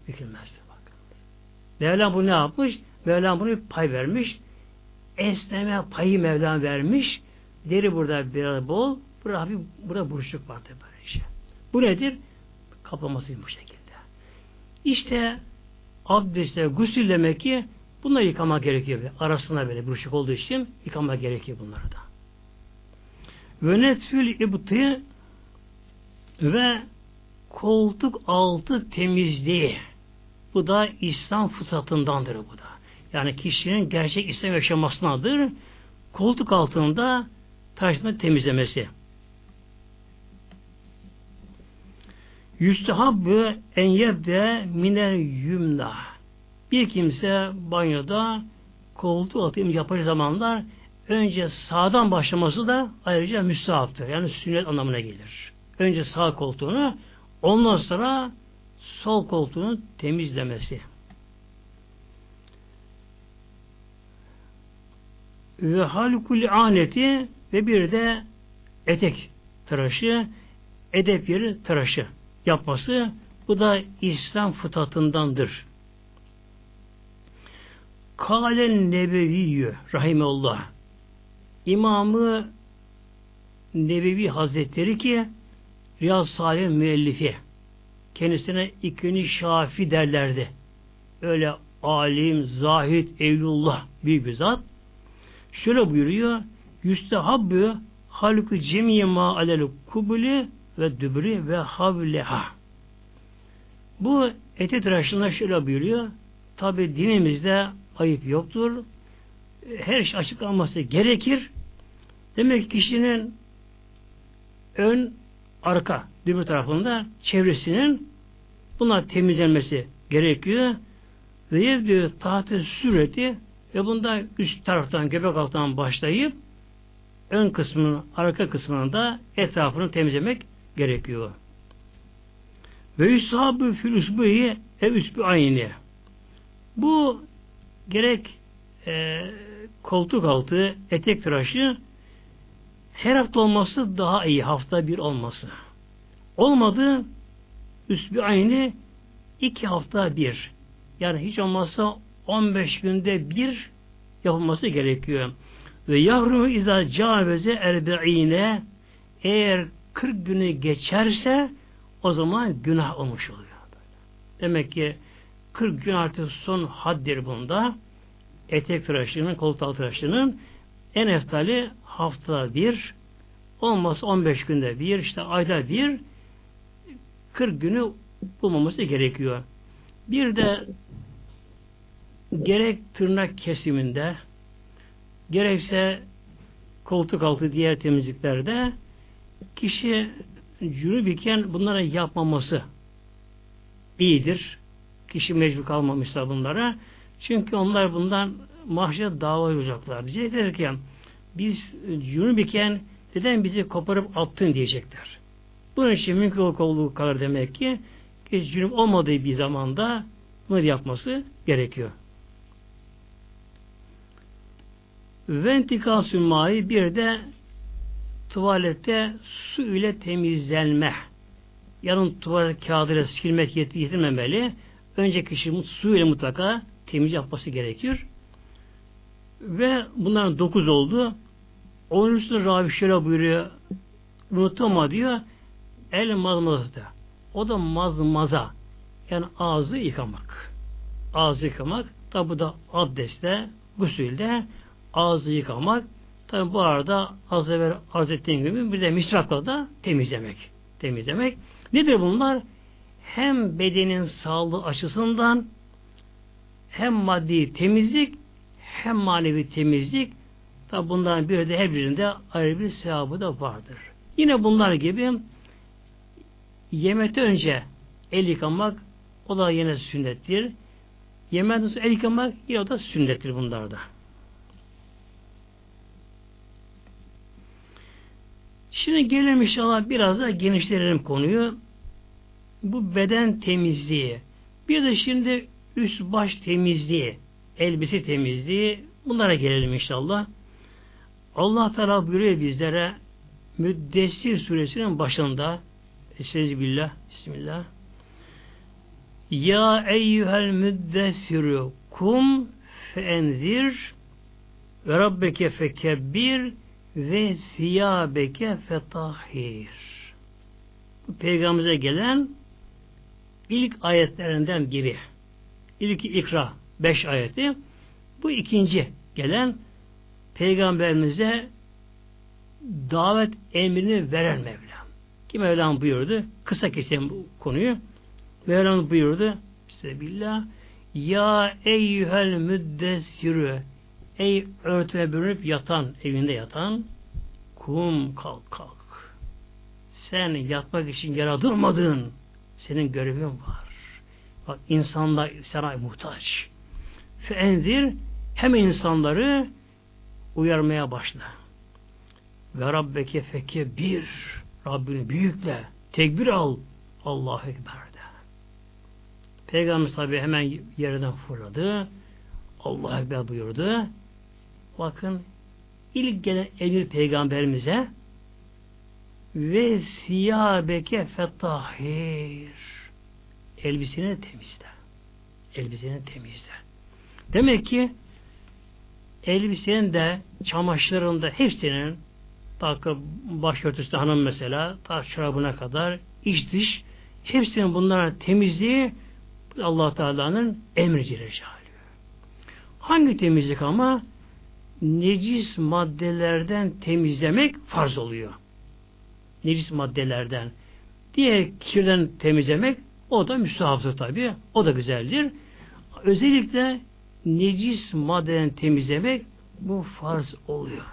Bükülmezdi. Bak. Mevlam bunu ne yapmış? Mevlam bunu bir pay vermiş. Esneme payı Mevlam vermiş. Deri burada biraz bol, burada hafif, burada buruşuk vardı böyle şey. Bu nedir? Kaplaması bu şekilde. İşte abdestle gusül demek ki bunları yıkama gerekiyor. Arasına böyle buruşuk olduğu için yıkama gerekiyor bunları da. Ve netfül ibti ve koltuk altı temizliği. Bu da İslam fıtratındandır bu da. Yani kişinin gerçek İslam yaşamasınadır. Koltuk altında taşını temizlemesi. Yüstehabbü en yebde miner yümna. Bir kimse banyoda koltuğu atayım yapacak zamanlar önce sağdan başlaması da ayrıca müstahaptır. Yani sünnet anlamına gelir. Önce sağ koltuğunu ondan sonra sol koltuğunu temizlemesi. Ve halkul aneti ve bir de etek tıraşı, edep yeri tıraşı yapması bu da İslam fıtratındandır. Kalen Nebeviyyü Rahimeullah İmamı Nebevi Hazretleri ki Riyaz Salih müellifi kendisine ikini şafi derlerdi. Öyle alim, zahid, evlullah büyük bir zat. Şöyle buyuruyor. Yüstehabbü halkı cemiye ma alel kubuli ve dübri ve havleha. Bu eti tıraşında şöyle buyuruyor. Tabi dinimizde ayıp yoktur. Her şey açıklanması gerekir. Demek ki kişinin ön, arka, dübür tarafında çevresinin buna temizlenmesi gerekiyor. Ve yevdü tahtı süreti ve bunda üst taraftan, göbek altından başlayıp ön kısmının, arka kısmının da etrafını temizlemek gerekiyor. Ve yusahabı fil usbuhi ev üsbü aynı. Bu gerek e, koltuk altı, etek tıraşı her hafta olması daha iyi. Hafta bir olması. Olmadı üsbü aynı iki hafta bir. Yani hiç olmazsa 15 günde bir yapılması gerekiyor. Ve yahrumu izâ caveze erbe'ine eğer 40 günü geçerse o zaman günah olmuş oluyor. Demek ki 40 gün artık son haddir bunda. Etek tıraşının, koltuğu tıraşının en eftali hafta bir, olmazsa 15 günde bir, işte ayda bir 40 günü bulmaması gerekiyor. Bir de gerek tırnak kesiminde gerekse koltuk altı diğer temizliklerde kişi cünüp iken bunlara yapmaması iyidir. Kişi mecbur kalmamışsa bunlara. Çünkü onlar bundan mahşer dava olacaklar. Diyecekler ki biz cünüp iken neden bizi koparıp attın diyecekler. Bunun için mümkün olduğu kadar demek ki ki cünüp olmadığı bir zamanda bunu yapması gerekiyor. Ventikasyon mai bir de tuvalette su ile temizlenme. Yarın tuvalet kağıdıyla silmek yetirmemeli. Önce kişi su ile mutlaka temiz yapması gerekir. Ve bunların dokuz oldu. Onun üstüne Rabi şöyle buyuruyor. Unutma diyor. El mazmazda. O da mazmaza. Yani ağzı yıkamak. Ağzı yıkamak. Tabi bu da abdestle, gusülde ağzı yıkamak. Tabi bu arada az evvel arz ettiğim gibi bir de misrakla da temizlemek. Temizlemek. Nedir bunlar? Hem bedenin sağlığı açısından hem maddi temizlik hem manevi temizlik tabi bunların bir de her birinde ayrı bir sevabı da vardır. Yine bunlar gibi yemekten önce el yıkamak o da yine sünnettir. Yemekten sonra el yıkamak yine o da sünnettir bunlarda. Şimdi gelelim inşallah biraz da genişlerelim konuyu. Bu beden temizliği. Bir de şimdi üst baş temizliği, elbise temizliği bunlara gelelim inşallah. Allah Teala buyuruyor bizlere Müddessir suresinin başında Estağfirullah, Bismillah. Ya eyyuhel müddessiru kum feenzir ve rabbeke fekebbir ve siyabeke fetahhir. Peygamberimize gelen ilk ayetlerinden biri. İlk ikra beş ayeti. Bu ikinci gelen peygamberimize davet emrini veren Mevlam. Ki Mevlam buyurdu. Kısa keseyim bu konuyu. Mevlam buyurdu. Bismillah. Ya eyyühel müddessirü Ey örtüne bürünüp yatan, evinde yatan kum kalk kalk. Sen yatmak için yaratılmadın. Senin görevin var. Bak insanlar sana muhtaç. Feendir hem insanları uyarmaya başla. Ve Rabbeke feke bir Rabbini büyükle tekbir al Allahu Ekber'de. Peygamber tabi hemen yerden fırladı. Allah Ekber buyurdu. Bakın ilk gelen emir peygamberimize ve siyabeke fetahir elbiseni temizle. Elbiseni temizle. Demek ki elbisenin de çamaşırında hepsinin takı başörtüsü hanım mesela ta çorabına kadar iç dış hepsinin bunlara temizliği allah Teala'nın emri Celle Hangi temizlik ama? necis maddelerden temizlemek farz oluyor. Necis maddelerden. Diğer kirden temizlemek o da müstahaftır tabi. O da güzeldir. Özellikle necis maddeden temizlemek bu farz oluyor.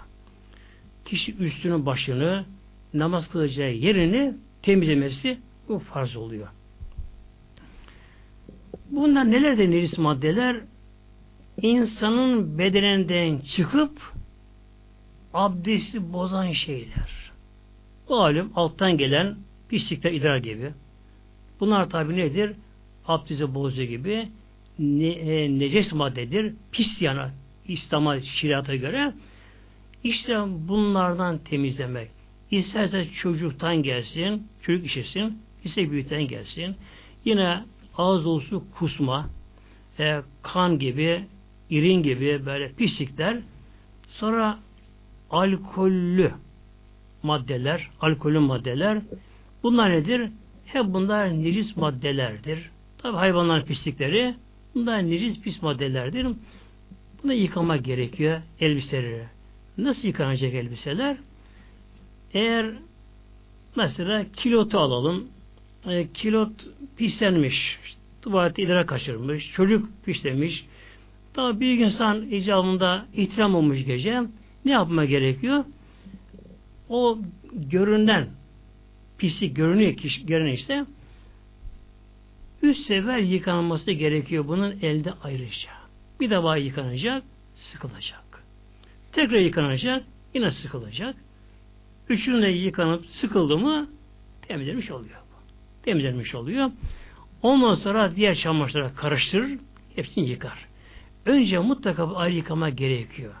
Kişi üstünün başını namaz kılacağı yerini temizlemesi bu farz oluyor. Bunlar neler de necis maddeler? insanın bedeninden çıkıp abdesti bozan şeyler. Malum alttan gelen pislikler idrar gibi. Bunlar tabi nedir? Abdesti bozuyor gibi ne, e, neces maddedir. Pis yana İslam'a şirata göre işte bunlardan temizlemek. İsterse çocuktan gelsin, çocuk işesin, ise büyükten gelsin. Yine ağız dolusu kusma, e, kan gibi, irin gibi böyle pislikler sonra alkollü maddeler, alkolü maddeler bunlar nedir? Hep bunlar necis maddelerdir. Tabi hayvanların pislikleri bunlar necis pis maddelerdir. Bunu yıkama gerekiyor elbiseleri. Nasıl yıkanacak elbiseler? Eğer mesela kilotu alalım. E, kilot pislenmiş. Tuvalette idrar kaçırmış. Çocuk pislemiş. Daha büyük insan icabında ihtiram olmuş gece ne yapma gerekiyor? O görünen pislik görünüyor kişi, görünüyor işte üç sefer yıkanması gerekiyor bunun elde ayrıca. Bir defa yıkanacak, sıkılacak. Tekrar yıkanacak, yine sıkılacak. Üçünü de yıkanıp sıkıldı mı temizlenmiş oluyor. Temizlenmiş oluyor. Ondan sonra diğer çamaşırlara karıştırır, hepsini yıkar önce mutlaka ayrı yıkama gerekiyor.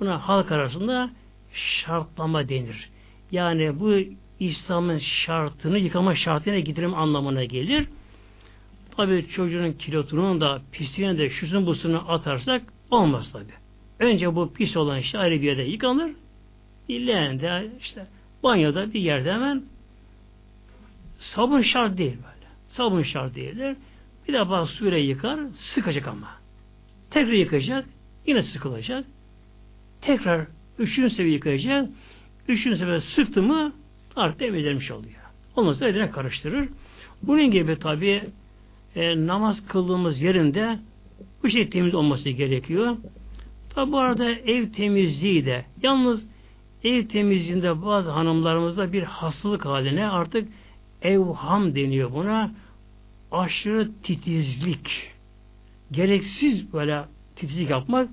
Buna halk arasında şartlama denir. Yani bu İslam'ın şartını yıkama şartına getirim anlamına gelir. Tabi çocuğun kilotunun da pisliğine de şusunu busunu atarsak olmaz tabi. Önce bu pis olan işte ayrı bir yerde yıkanır. İleğinde işte banyoda bir yerde hemen sabun şart değil böyle. Sabun şart değildir. Bir defa suyla yıkar, sıkacak ama. Tekrar yıkayacak, yine sıkılacak. Tekrar üçüncü sefer yıkayacak. Üçüncü sefer sıktı mı artık temizlenmiş oluyor. Ondan sonra eline karıştırır. Bunun gibi tabi e, namaz kıldığımız yerinde bu şey temiz olması gerekiyor. Tabi bu arada ev temizliği de yalnız ev temizliğinde bazı hanımlarımızda bir hastalık haline artık evham deniyor buna. Aşırı titizlik. Gereksiz böyle titizlik yapmak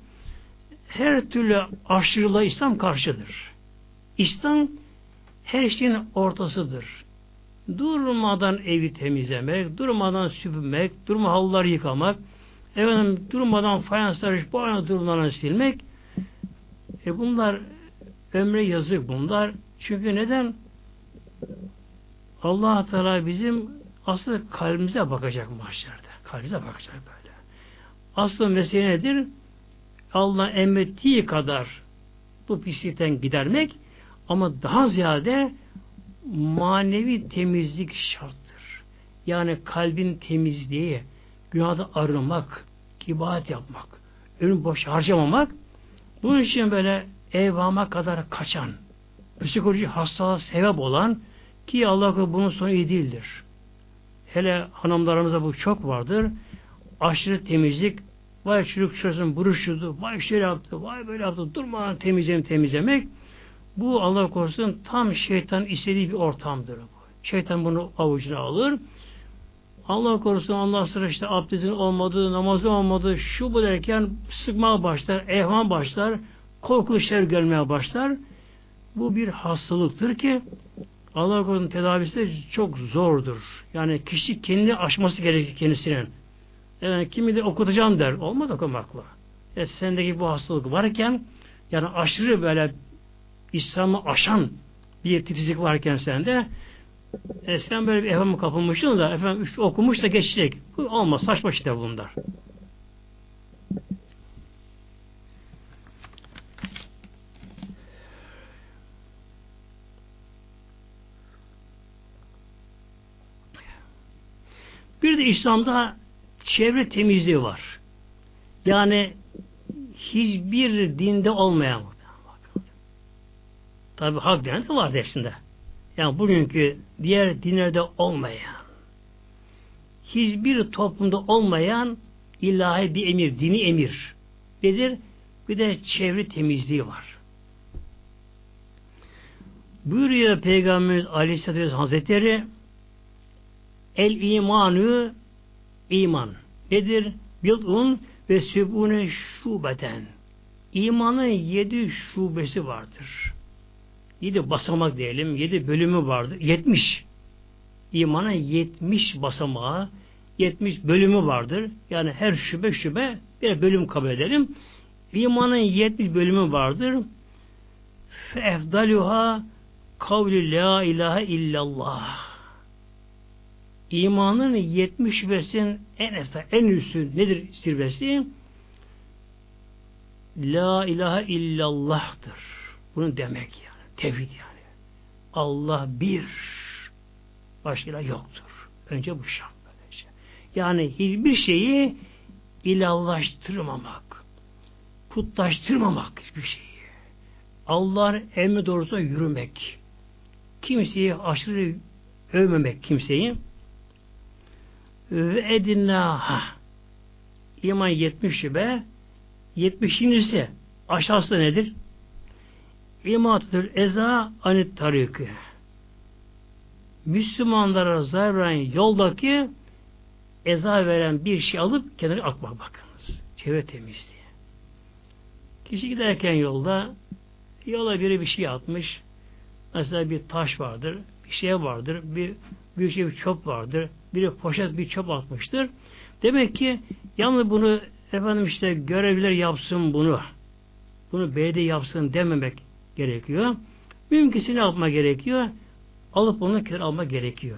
her türlü aşırılığa İslam karşıdır. İslam her şeyin ortasıdır. Durmadan evi temizlemek, durmadan süpürmek, durma halıları yıkamak, efendim durmadan fayansları bu aynı durumlarını silmek. E bunlar ömre yazık bunlar. Çünkü neden? allah Teala bizim aslında kalbimize bakacak mahşerde. Kalbimize bakacak böyle. Asıl mesele nedir? Allah emrettiği kadar bu pislikten gidermek ama daha ziyade manevi temizlik şarttır. Yani kalbin temizliği, günahda arınmak, ibadet yapmak, ürün boş harcamamak, bunun için böyle evhama kadar kaçan, psikolojik hastalığa sebep olan ki Allah bunun sonu iyi değildir. Hele hanımlarımıza bu çok vardır. Aşırı temizlik, vay çocuk şurasını buruşturdu, vay şöyle yaptı, vay böyle yaptı, durmadan temizlemek temizlemek. Bu Allah korusun tam şeytan istediği bir ortamdır. Şeytan bunu avucuna alır. Allah korusun Allah sıra işte abdestin olmadığı, namazın olmadığı, şu bu derken sıkmaya başlar, ehvan başlar, korkulu şeyler görmeye başlar. Bu bir hastalıktır ki Allah korusun tedavisi çok zordur. Yani kişi kendi aşması gerekir kendisinin. Yani kimi de okutacağım der. Olmaz okumakla. E sendeki bu hastalık varken yani aşırı böyle İslam'ı aşan bir titizlik varken sende e sen böyle bir efendim kapılmışsın da efendim okumuş da geçecek. Bu olmaz. Saçma işte bunlar. Bir de İslam'da çevre temizliği var. Yani hiçbir dinde olmayan tabi hak diyen de var hepsinde. Yani bugünkü diğer dinlerde olmayan hiçbir toplumda olmayan ilahi bir emir, dini emir. Nedir? Bir de çevre temizliği var. Buyuruyor Peygamberimiz Aleyhisselatü Vesselam Hazretleri El imanü iman. Nedir? Bid'un ve sübune şubeten. İmanın yedi şubesi vardır. Yedi basamak diyelim. Yedi bölümü vardır. Yetmiş. İmanın yetmiş basamağı, yetmiş bölümü vardır. Yani her şube şube bir bölüm kabul edelim. İmanın yetmiş bölümü vardır. Fe efdaluha kavli la ilahe illallah. İmanın 70 şubesinin en efta, en üstü nedir zirvesi? La ilahe illallah'tır. Bunu demek yani. Tevhid yani. Allah bir. Başka yoktur. Önce bu şart böylece. Yani hiçbir şeyi ilahlaştırmamak. Putlaştırmamak hiçbir şeyi. Allah'ın emri doğrusuna yürümek. Kimseyi aşırı övmemek kimseyi ve edinnaha iman 70 şube 70.si aşağısı nedir? İmatıdır eza anit tariki Müslümanlara zarar yoldaki eza veren bir şey alıp kenara atmak bakınız. Çevre temizliği. Kişi giderken yolda yola biri bir şey atmış. Mesela bir taş vardır, bir şey vardır, bir büyük şey bir çöp vardır, biri poşet bir çöp atmıştır. Demek ki yalnız bunu efendim işte görevliler yapsın bunu. Bunu belediye yapsın dememek gerekiyor. Mümkünse ne yapma gerekiyor? Alıp onu kenara alma gerekiyor.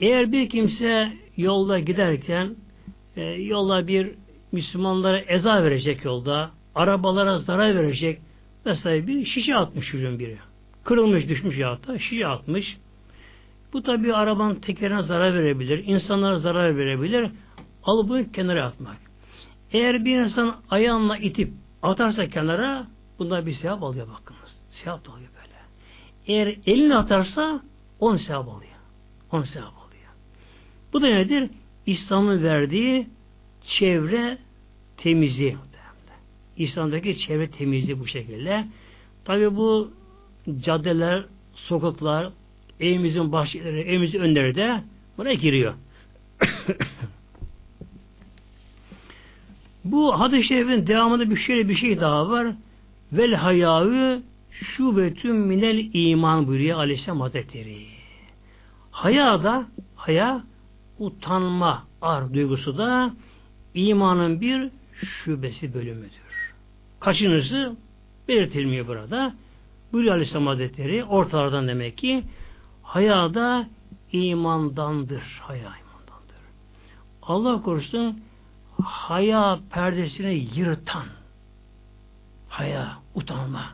Eğer bir kimse yolda giderken e, yolda bir Müslümanlara eza verecek yolda, arabalara zarar verecek, mesela bir şişe atmış çocuğun biri. Kırılmış, düşmüş ya da şişe atmış. Bu tabi arabanın tekerine zarar verebilir, insanlara zarar verebilir. Alıp bunu kenara atmak. Eğer bir insan ayağına itip atarsa kenara bunda bir sevap alıyor bakınız. Sevap da alıyor böyle. Eğer elini atarsa on sevap alıyor. On sevap alıyor. Bu da nedir? İslam'ın verdiği çevre temizliği. İslam'daki çevre temizliği bu şekilde. Tabi bu caddeler, sokaklar, evimizin bahçeleri, evimizin önleri de buna giriyor. bu hadis-i şerifin devamında bir şöyle bir şey daha var. Vel hayâvü şubetüm minel iman buyuruyor Aleyhisselam Hazretleri. Haya da, haya utanma ar duygusu da imanın bir şubesi bölümüdür. Kaçınızı belirtilmiyor burada. Buyuruyor Aleyhisselam Hazretleri ortalardan demek ki haya da imandandır. Haya imandandır. Allah korusun haya perdesini yırtan haya, utanma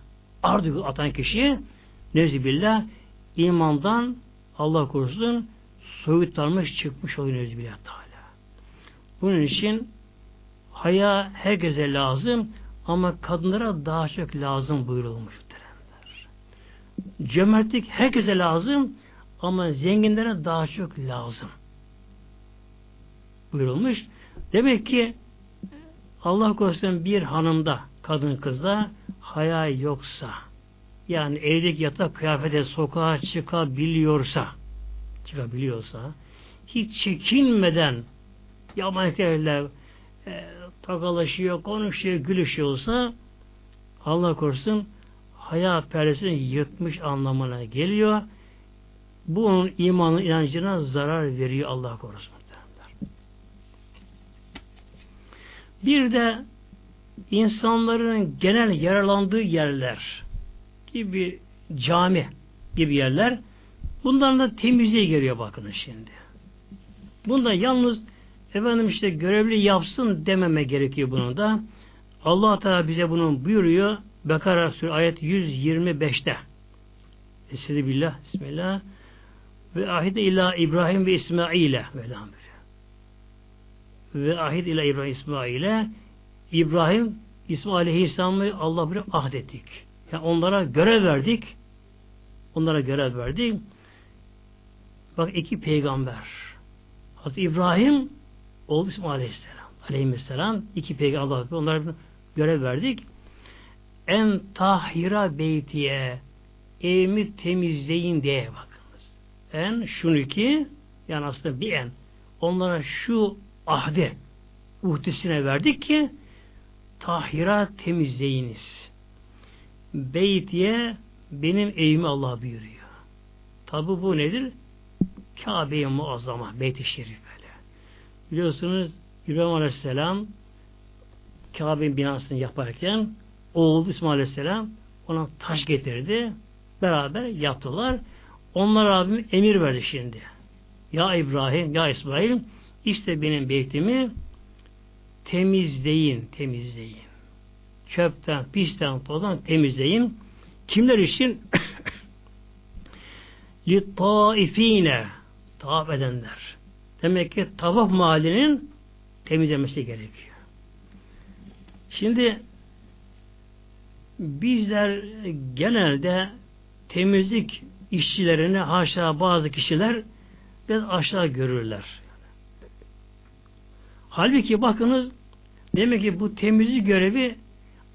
ar duygu atan kişi billah imandan Allah korusun soyutlanmış çıkmış oluyor Nezbillah Teala. Bunun için haya herkese lazım ama kadınlara daha çok lazım buyurulmuş. Cömertlik herkese lazım ama zenginlere daha çok lazım buyurulmuş. Demek ki Allah korusun bir hanımda, kadın kızda haya yoksa yani evdeki yatak kıyafete sokağa çıkabiliyorsa çıkabiliyorsa hiç çekinmeden yabancılarla e, takalaşıyor, konuşuyor, gülüşüyorsa Allah korusun haya perdesini yırtmış anlamına geliyor. Bu onun imanın inancına zarar veriyor Allah korusun. Bir de insanların genel yaralandığı yerler gibi cami gibi yerler Bundan da temizliğe geliyor bakın şimdi. Bunda yalnız efendim işte görevli yapsın dememe gerekiyor bunun da. Allah Teala bize bunu buyuruyor. Bekara Suresi ayet 125'te. Estaizu billah, bismillah. Ve ahide ila İbrahim ve İsmail'e velham Ve ahid ila İbrahim İsmail'e İbrahim İsmail Aleyhisselam'ı Allah bir ahdettik. Yani onlara görev verdik. Onlara görev verdik. Bak iki peygamber. Hazreti İbrahim oğlu İsmail Aleyhisselam. Aleyhisselam iki peygamber Allah onlara görev verdik. En tahira beytiye evimi temizleyin diye bakınız. En şunu ki yani aslında bir en onlara şu ahde uhdesine verdik ki tahira temizleyiniz. Beytiye benim evimi Allah buyuruyor. Tabi bu nedir? Kabe-i Muazzama, Beyt-i Şerif böyle. Biliyorsunuz İbrahim Aleyhisselam Kabe'nin binasını yaparken oğlu İsmail Aleyhisselam ona taş getirdi. Beraber yaptılar. Onlar abim emir verdi şimdi. Ya İbrahim, ya İsmail işte benim beytimi temizleyin, temizleyin. Çöpten, pisten, tozdan temizleyin. Kimler için? Littaifine tavaf edenler. Demek ki tavaf mahallinin temizlemesi gerekiyor. Şimdi bizler genelde temizlik işçilerini haşa bazı kişiler biraz aşağı görürler. Halbuki bakınız demek ki bu temizlik görevi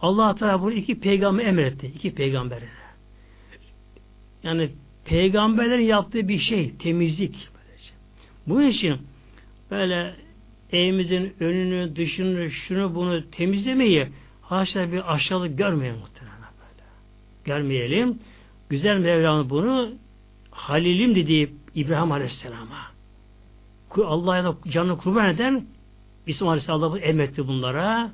Allah Teala bunu iki peygamber emretti. iki peygamberine. Yani peygamberlerin yaptığı bir şey temizlik. Bunun için böyle evimizin önünü, dışını, şunu bunu temizlemeyi haşa bir aşağılık görmeyelim muhtemelen böyle. Görmeyelim. Güzel Mevlam bunu Halilim dediği İbrahim Aleyhisselam'a Allah'a da canını kurban eden İsmail Aleyhisselam emretti bunlara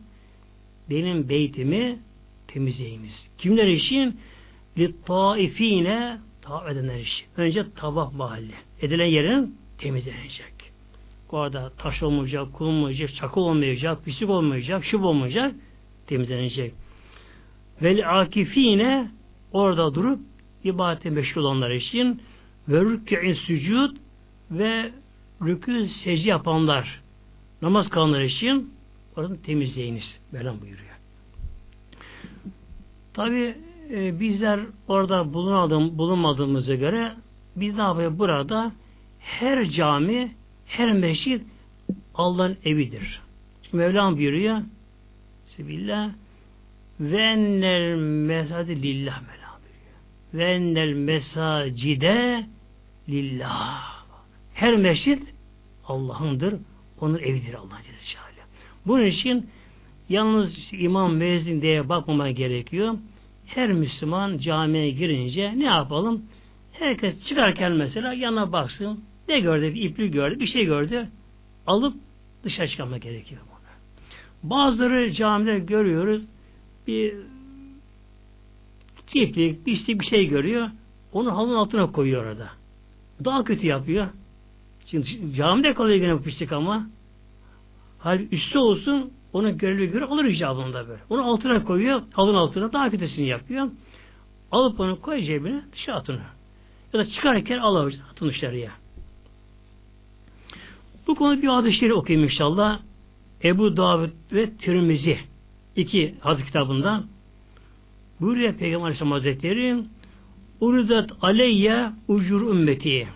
benim beytimi temizleyiniz. Kimler için? li taifine tavaf edenler için. Önce tavaf mahalli. Edilen yerin temizlenecek. Orada taş olmayacak, kum olmayacak, çakıl olmayacak, pislik olmayacak, şub olmayacak, temizlenecek. Vel akifine orada durup ibadete meşgul olanlar için ve rükû'in sücud ve rükû secde yapanlar namaz kılanlar için orada temizleyiniz. Mevlam buyuruyor. Tabi e, bizler orada bulunmadığım, bulunmadığımıza göre biz ne yapıyoruz? Burada her cami, her mescit Allah'ın evidir. Mevlam buyuruyor Sebillah ve ennel mesadi lillah Mevlam buyuruyor. Ve ennel mesacide lillah. Her mescit Allah'ındır. Onun evidir Allah Celle Bunun için yalnız imam müezzin diye bakmama gerekiyor. Her Müslüman camiye girince ne yapalım? Herkes çıkarken mesela yana baksın. Ne gördü? Bir iplik gördü, bir şey gördü. Alıp dışarı çıkarmak gerekiyor. Bazıları camide görüyoruz. Bir bir, işte bir şey görüyor. Onu halının altına koyuyor orada. Daha kötü yapıyor. Şimdi camide kalıyor gene bu pislik ama. Hal üstü olsun onu görevli göre alır icabında böyle. Onu altına koyuyor, halının altına daha kötüsünü yapıyor. Alıp onu koy cebine dışarı atın. Ya da çıkarken alır atın dışarıya. Bu konuda bir hadis-i okuyayım inşallah. Ebu Davud ve Tirmizi. İki hadis kitabından buyuruyor Peygamber Aleyhisselam Hazretleri Uridat aleyye ucur ümmeti.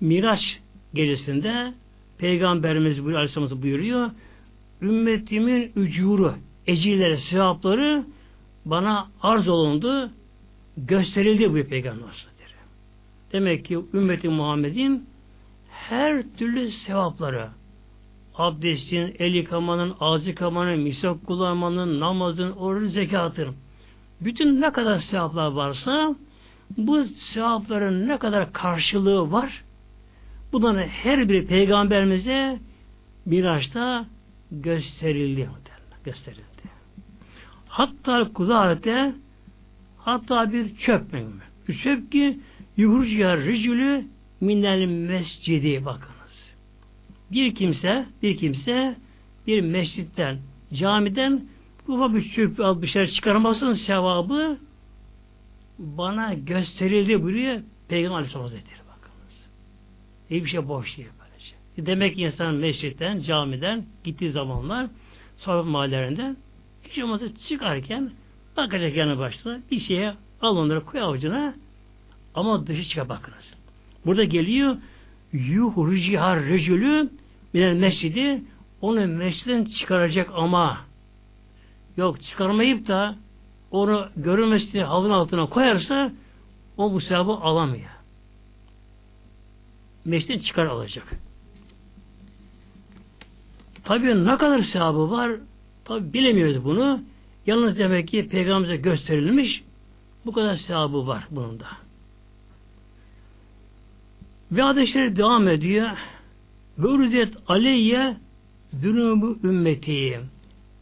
Miraç gecesinde Peygamberimiz Aleyhisselam buyuruyor ümmetimin ücuru ecirleri, sevapları bana arz olundu gösterildi bu Peygamber Hazretleri. Demek ki ümmeti Muhammed'in her türlü sevapları abdestin, el yıkamanın, ağız yıkamanın, misak kullanmanın, namazın, orucun, zekatın bütün ne kadar sevaplar varsa bu sevapların ne kadar karşılığı var bunların her biri peygamberimize Miraç'ta gösterildi. Gösterildi. Hatta kuzarete hatta bir çöp? Bir çöp ki yuhurcuya ricülü minel mescidi bakınız. Bir kimse, bir kimse bir mescitten, camiden ufak bir çöp al bir şey çıkarmasın sevabı bana gösterildi buyuruyor Peygamber Aleyhisselam Hazretleri bakınız. İyi bir şey boş değil böylece. Demek ki insan mescitten, camiden gittiği zamanlar sohbet mahallelerinden hiç olmazsa çıkarken bakacak yanı başına bir şeye al onları koy avucuna ama dışı çıkar bakınız. Burada geliyor yuhrucihar rejülü minel mescidi onu mescidden çıkaracak ama yok çıkarmayıp da onu görülmesini halın altına koyarsa o bu sevabı alamıyor. Mescidden çıkar alacak. Tabii ne kadar sevabı var tabi bilemiyoruz bunu. Yalnız demek ki peygamberimize gösterilmiş bu kadar sevabı var bunun da. Ve hadisleri devam ediyor. Ve urziyet aleyye zunubu ümmeti.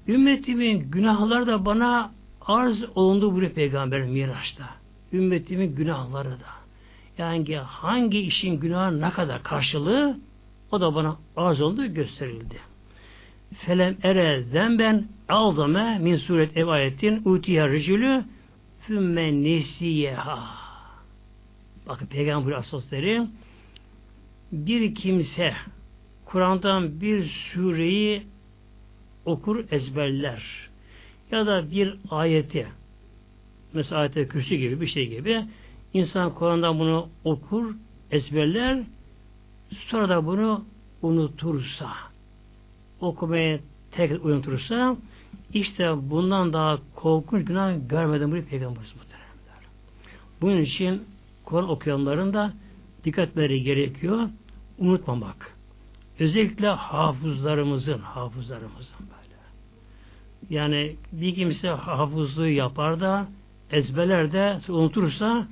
Ümmetimin günahları da bana arz olundu buraya peygamber Miraç'ta. Ümmetimin günahları da. Yani hangi işin günahı ne kadar karşılığı o da bana arz olundu gösterildi. Felem ere zemben alzame min suret ev ayetin utiye ricülü fümme nesiyeha. Bakın Peygamber Asosları bir kimse Kur'an'dan bir sureyi okur ezberler ya da bir ayeti mesela ayet kürsü gibi bir şey gibi insan Kur'an'dan bunu okur ezberler sonra da bunu unutursa okumaya tek unutursa işte bundan daha korkunç günah görmeden buraya peygamberimiz muhteremler. Bunun için Kur'an okuyanların da dikkat etmeleri gerekiyor unutmamak. Özellikle hafızlarımızın, hafızlarımızın böyle. Yani bir kimse hafızlığı yapar da ezberler de unutursa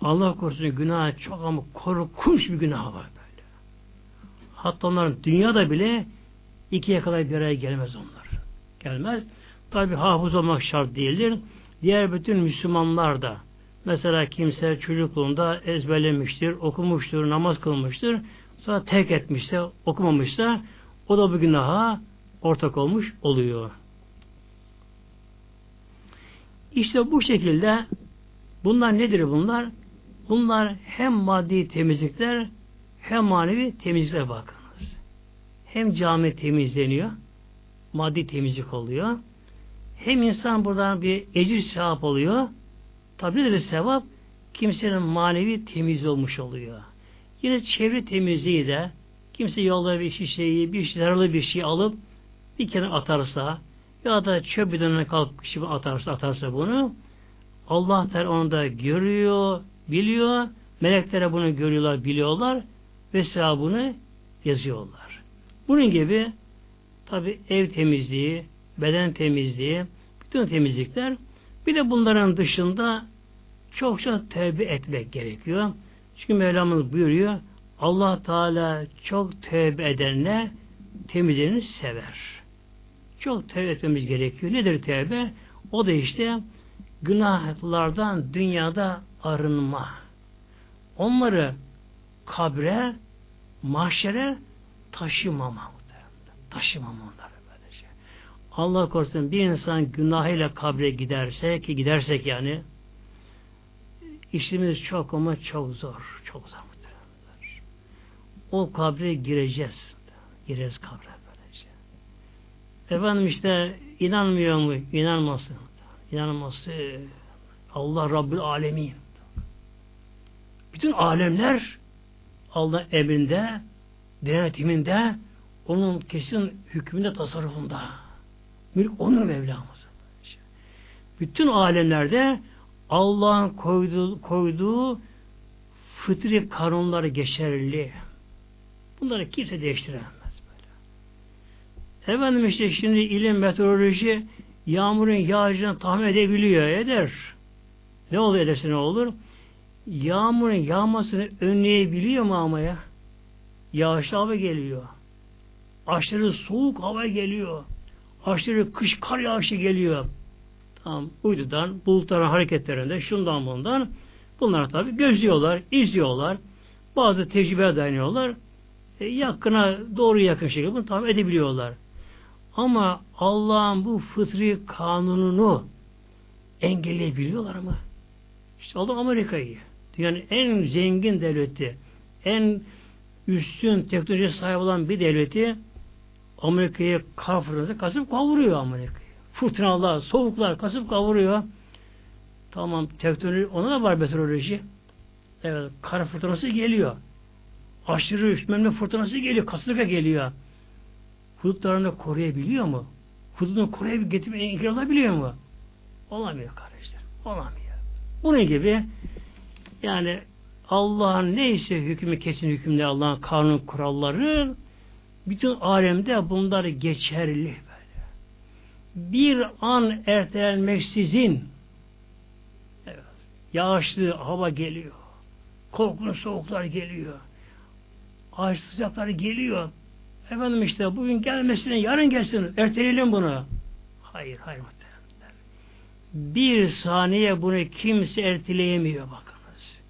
Allah korusun günah çok ama korkunç bir günah var böyle. Hatta onların dünyada bile ikiye kadar bir araya gelmez onlar. Gelmez. Tabi hafız olmak şart değildir. diğer bütün Müslümanlar da mesela kimse çocukluğunda ezberlemiştir, okumuştur, namaz kılmıştır, sonra terk etmişse, okumamışsa o da bu günaha ortak olmuş oluyor. İşte bu şekilde bunlar nedir bunlar? Bunlar hem maddi temizlikler hem manevi temizlikler bakınız. Hem cami temizleniyor, maddi temizlik oluyor. Hem insan buradan bir ecir sevap oluyor. Tabi de sevap kimsenin manevi temiz olmuş oluyor. Yine çevre temizliği de kimse yolda bir şişeyi, bir zararlı bir şey alıp bir kenara atarsa ya da çöp bidonuna kalkıp şimdi atarsa atarsa bunu Allah Teala onu da görüyor, biliyor. Meleklere bunu görüyorlar, biliyorlar ve sevabını yazıyorlar. Bunun gibi tabi ev temizliği, beden temizliği, bütün temizlikler bir de bunların dışında çokça tevbe etmek gerekiyor. Çünkü Mevlamız buyuruyor Allah Teala çok tevbe edenle temizlerini sever çok tevbe etmemiz gerekiyor. Nedir tevbe? O da işte günahlardan dünyada arınma. Onları kabre, mahşere taşımama. Taşımama onları böylece. Allah korusun bir insan günahıyla kabre giderse ki gidersek yani işimiz çok ama çok zor. Çok zor. O kabre gireceğiz. Gireriz kabre. Efendim işte inanmıyor mu? İnanması. İnanması Allah Rabbül Alemin. Bütün alemler Allah emrinde, denetiminde, onun kesin hükmünde, tasarrufunda. Mülk onun Mevlamız. Bütün alemlerde Allah'ın koyduğu, koyduğu fıtri kanunları geçerli. Bunları kimse değiştiremez. Efendim işte şimdi ilim, meteoroloji yağmurun yağacağını tahmin edebiliyor, eder. Ne olur ederse ne olur? Yağmurun yağmasını önleyebiliyor mu ama ya? Yağışlı hava geliyor. Aşırı soğuk hava geliyor. Aşırı kış kar yağışı geliyor. Tamam, uydudan, bulutların hareketlerinde, şundan bundan bunlar tabi gözlüyorlar, izliyorlar. Bazı tecrübe dayanıyorlar. E, yakına, doğru yakın şekilde bunu tahmin edebiliyorlar. Ama Allah'ın bu fıtri kanununu engelleyebiliyorlar mı? İşte Allah Amerika'yı. Dünyanın en zengin devleti, en üstün teknoloji sahibi olan bir devleti Amerika'yı kar fırtınası kasıp kavuruyor Amerika'yı. Fırtınalar, soğuklar kasıp kavuruyor. Tamam teknoloji, ona da var meteoroloji. Evet, kar fırtınası geliyor. Aşırı üşümemle fırtınası geliyor, kasırga geliyor hudutlarını koruyabiliyor mu? Hududunu koruyabiliyor, getirmeye engel olabiliyor mu? Olamıyor kardeşler. Olamıyor. Bunun gibi yani Allah'ın neyse hükmü kesin hükümde Allah'ın kanun kuralları bütün alemde bunlar geçerli. Bir an ertelenmeksizin evet, yağışlı hava geliyor. Korkunç soğuklar geliyor. Ağaç sıcakları geliyor. Efendim işte bugün gelmesine yarın gelsin. Erteleyelim bunu. Hayır, hayır muhtemelen. Bir saniye bunu kimse erteleyemiyor bakınız.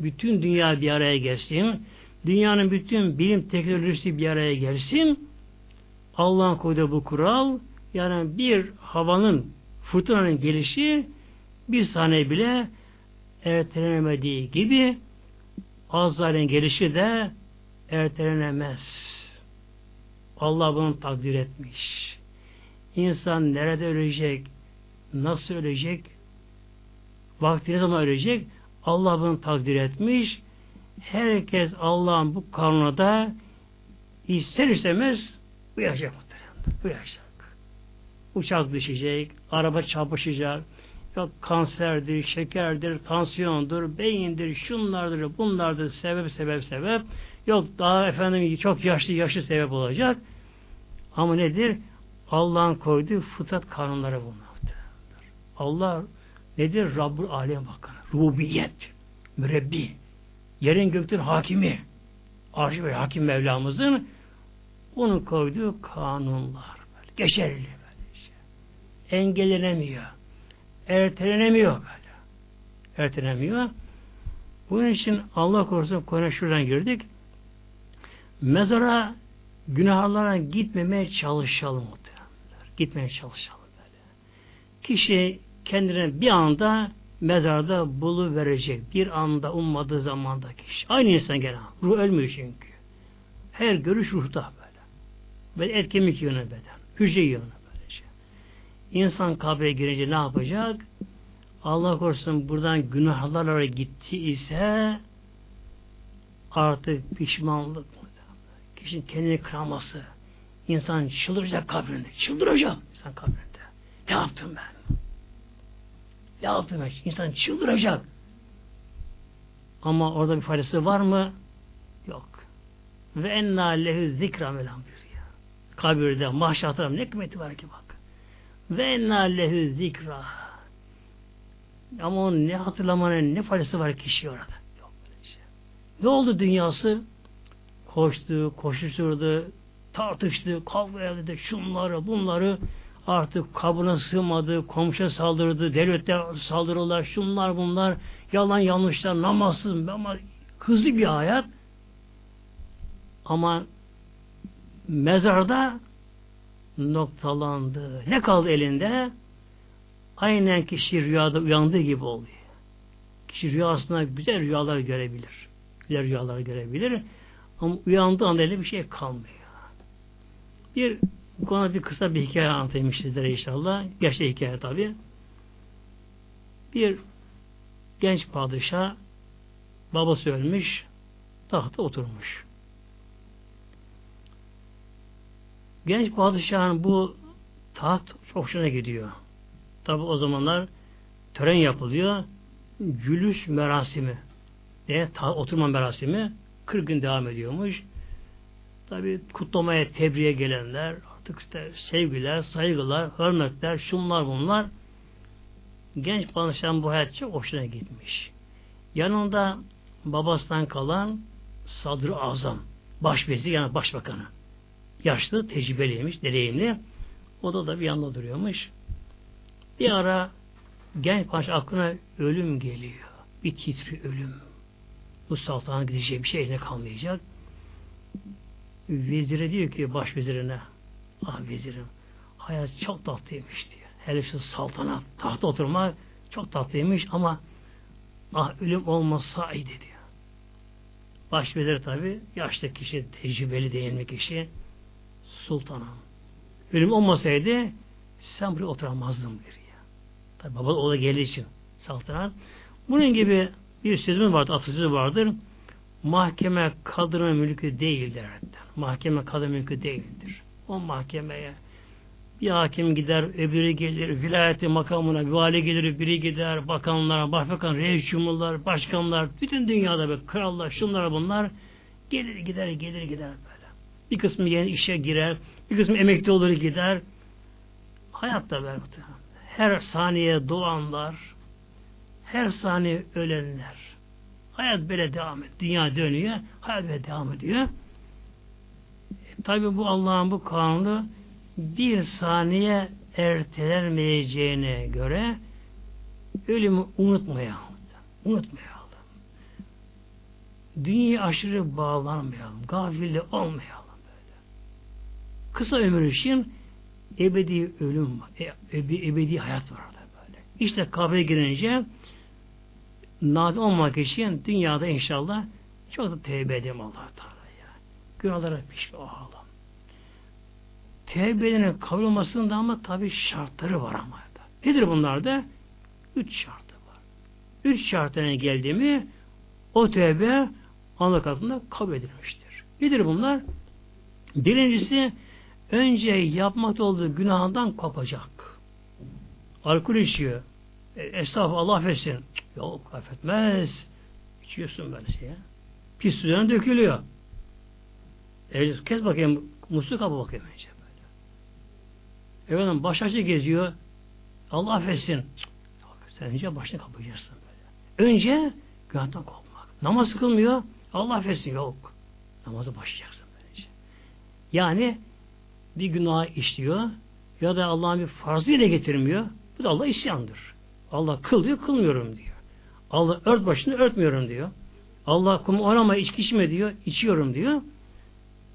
Bütün dünya bir araya gelsin. Dünyanın bütün bilim teknolojisi bir araya gelsin. Allah'ın koyduğu bu kural yani bir havanın fırtınanın gelişi bir saniye bile ertelenemediği gibi azların gelişi de ertelenemez. Allah bunu takdir etmiş. İnsan nerede ölecek, nasıl ölecek, vakti ne zaman ölecek, Allah bunu takdir etmiş. Herkes Allah'ın bu kanuna da ister istemez uyacak muhtemelen. Uyacak. Uçak düşecek, araba çarpışacak, yok kanserdir, şekerdir, tansiyondur, beyindir, şunlardır, bunlardır, sebep sebep sebep. Yok daha efendim çok yaşlı yaşlı sebep olacak. Ama nedir? Allah'ın koyduğu fıtrat kanunları bunlardır. Allah nedir? Rabbul Alem bakın. Rubiyet. Mürebbi. Yerin göktür hakimi. Arşı ve hakim Mevlamızın onun koyduğu kanunlar. Geçerli. Böyle. Engellenemiyor. ertelenemiyor böyle. Ertelenemiyor. Bunun için Allah korusun konuya şuradan girdik. Mezara günahlara gitmemeye çalışalım. Gitmeye çalışalım böyle. Kişi kendine bir anda mezarda bulu verecek. Bir anda ummadığı zamanda kişi. Aynı insan gene. Ruh ölmüyor çünkü. Her görüş ruhta böyle. Ve et kemik yönü beden. Hücre yönü. İnsan kabre girince ne yapacak? Allah korusun buradan günahlarla gitti ise artık pişmanlık kişinin kendini kıraması insan çıldıracak kabrinde. Çıldıracak insan kabrinde. Ne yaptım ben? Ne yaptım ben? İnsan çıldıracak. Ama orada bir faydası var mı? Yok. Ve enna lehu zikra melam. Kabirde, mahşatlar ne kıymeti var ki bak. Ve enna lehu zikra. Ama onun ne hatırlamanın ne faydası var kişi orada. Yok böyle şey. Ne oldu dünyası? Koştu, koşuşturdu, tartıştı, kavga edildi, şunları, bunları artık kabına sığmadı, komşa saldırdı, devletler saldırırlar, şunlar bunlar, yalan yanlışlar, namazsız ama hızlı bir hayat. Ama mezarda noktalandı. Ne kaldı elinde? Aynen kişi rüyada uyandığı gibi oluyor. Kişi rüyasında güzel rüyalar görebilir. Güzel rüyalar görebilir. Ama uyandığı anda elinde bir şey kalmıyor. Bir bu konuda bir kısa bir hikaye anlatayım sizlere inşallah. Gerçek hikaye tabi. Bir genç padişah babası ölmüş tahta oturmuş. Genç padişahın bu taht çok hoşuna gidiyor. Tabi o zamanlar tören yapılıyor. Gülüş merasimi diye oturma merasimi 40 gün devam ediyormuş. Tabi kutlamaya, tebriğe gelenler, artık işte sevgiler, saygılar, hürmetler, şunlar bunlar. Genç padişahın bu hayat çok hoşuna gitmiş. Yanında babasından kalan sadrı azam, başbezi yani başbakanı. Yaşlı, tecrübeliymiş, deneyimli. O da bir yanında duruyormuş. Bir ara genç padişah aklına ölüm geliyor. Bir titri ölüm. Bu saltanat gidecek bir şey eline kalmayacak. Vezire diyor ki baş vezirine ah vezirim hayat çok tatlıymış diyor. Hele şu saltanat tahta oturma çok tatlıymış ama ah ölüm olmasaydı diyor. Baş vezir tabi yaşlı kişi tecrübeli değil mi kişi sultanım. Ölüm olmasaydı sen buraya oturamazdın diyor. Tabi baba o da geldiği için saltanat. Bunun gibi bir sözümüz vardır, atasözü vardır. Mahkeme kadının mülkü değildir. Mahkeme kadın mülkü değildir. O mahkemeye bir hakim gider, öbürü gelir, vilayeti makamına bir vali gelir, biri gider, bakanlar, başbakan, reis cumhurlar, başkanlar, bütün dünyada böyle krallar, şunlar bunlar gelir gider, gelir gider böyle. Bir kısmı yeni işe girer, bir kısmı emekli olur gider. Hayatta böyle. Her saniye doğanlar, her saniye ölenler. Hayat böyle devam ediyor. Dünya dönüyor. Hayat böyle devam ediyor. E, Tabi bu Allah'ın bu kanunu bir saniye ertelenmeyeceğine göre ölümü unutmayalım. Unutmayalım. Dünyaya aşırı bağlanmayalım. Gafilde olmayalım. Kısa ömür için ebedi ölüm var. E, ebedi hayat var orada böyle. İşte kabre girince nadir olmak için dünyada inşallah çok da tevbe edeyim allah Teala ya. Günahlara pişme olalım. Tevbenin kabul olmasında ama tabi şartları var ama. Nedir bunlar da? Üç şartı var. Üç şartına geldi mi o tevbe Allah katında kabul edilmiştir. Nedir bunlar? Birincisi önce yapmakta olduğu günahından kopacak. Alkol içiyor. E, estağfurullah Allah affetsin. Yok affetmez. İçiyorsun böyle şey ya. Pis suyuna dökülüyor. E, kes bakayım musluk kapı bakayım önce böyle. Efendim baş açı geziyor. Allah affetsin. Sen önce başını kapayacaksın böyle. Önce günahtan korkmak. Namaz kılmıyor. Allah affetsin. Yok. Namazı başlayacaksın böylece. Yani bir günah işliyor ya da Allah'ın bir farzı getirmiyor. Bu da Allah isyandır. Allah kıl diyor, kılmıyorum diyor. Allah ört başını örtmüyorum diyor. Allah kum oynama içki içme diyor, içiyorum diyor.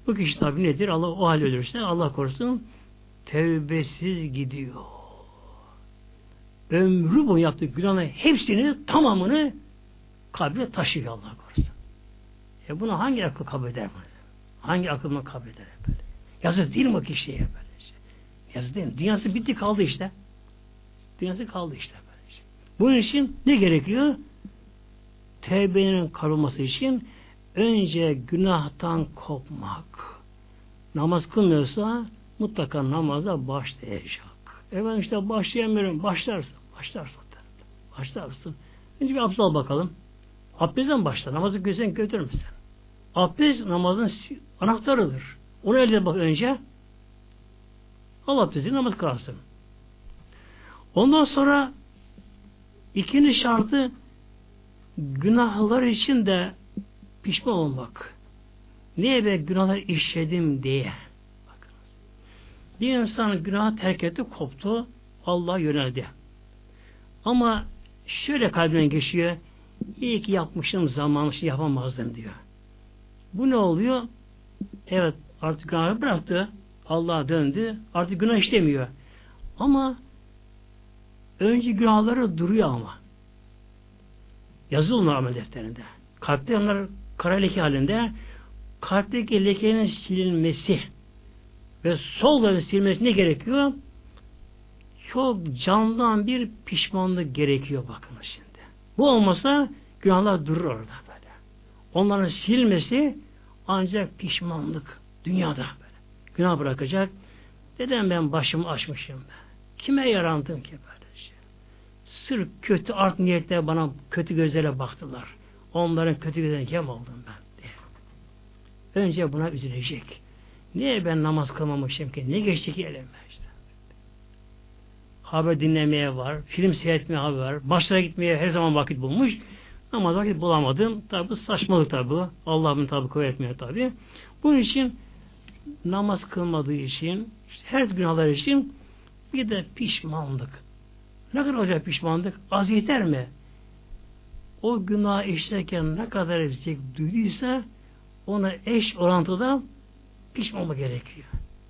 Bu kişi tabi nedir? Allah o hal ölürse Allah korusun tevbesiz gidiyor. Ömrü boyu yaptığı günahların hepsini tamamını kalbe taşıyor Allah korusun. E bunu hangi akıl kabul eder? Hangi akıl kabul eder böyle? Yazık değil mi o kişiye böyle? Şey? Yazık değil mi? Dünyası bitti kaldı işte. Dünyası kaldı işte böyle. Şey. Bunun için ne gerekiyor? Tevbenin karılması için önce günahtan kopmak. Namaz kılmıyorsa mutlaka namaza başlayacak. Efendim işte başlayamıyorum. Başlarsın. Başlarsın. Başlarsın. Önce bir abdest al bakalım. Abdestten başla. Namazı gözden götürür müsün? Abdest namazın anahtarıdır. Onu elde bak önce. Al abdesti namaz kılarsın. Ondan sonra ikinci şartı günahlar için de pişman olmak. Niye be günahlar işledim diye. Bakınız. Bir insan günah terk etti, koptu, Allah'a yöneldi. Ama şöyle kalbine geçiyor, iyi ki yapmışım zamanı şey yapamazdım diyor. Bu ne oluyor? Evet artık günahı bıraktı, Allah'a döndü, artık günah işlemiyor. Ama önce günahları duruyor ama. Yazılı amel defterinde. Kalpte onlar kara leke halinde kalpteki lekenin silinmesi ve sol silmesi ne gerekiyor? Çok candan bir pişmanlık gerekiyor bakın şimdi. Bu olmasa günahlar durur orada böyle. Onların silmesi ancak pişmanlık dünyada böyle. Günah bırakacak. Neden ben başımı açmışım ben? Kime yarandım ki böyle şey? Sırf kötü art niyetle bana kötü gözlerle baktılar. Onların kötü gözlerine yem oldum ben diye. Önce buna üzülecek. Niye ben namaz kılmamışım ki? Ne geçti ki elime işte. Haber dinlemeye var, film seyretmeye haber var, maçlara gitmeye her zaman vakit bulmuş. Namaz vakit bulamadım. Tabi bu saçmalık tabi. Allah'ın tabi etmiyor tabi. Bunun için namaz kılmadığı için, işte her günahlar için bir de pişmanlık. Ne kadar olacak pişmanlık? Az yeter mi? O günah işlerken ne kadar edecek duyduysa ona eş orantıda pişman olma gerekiyor.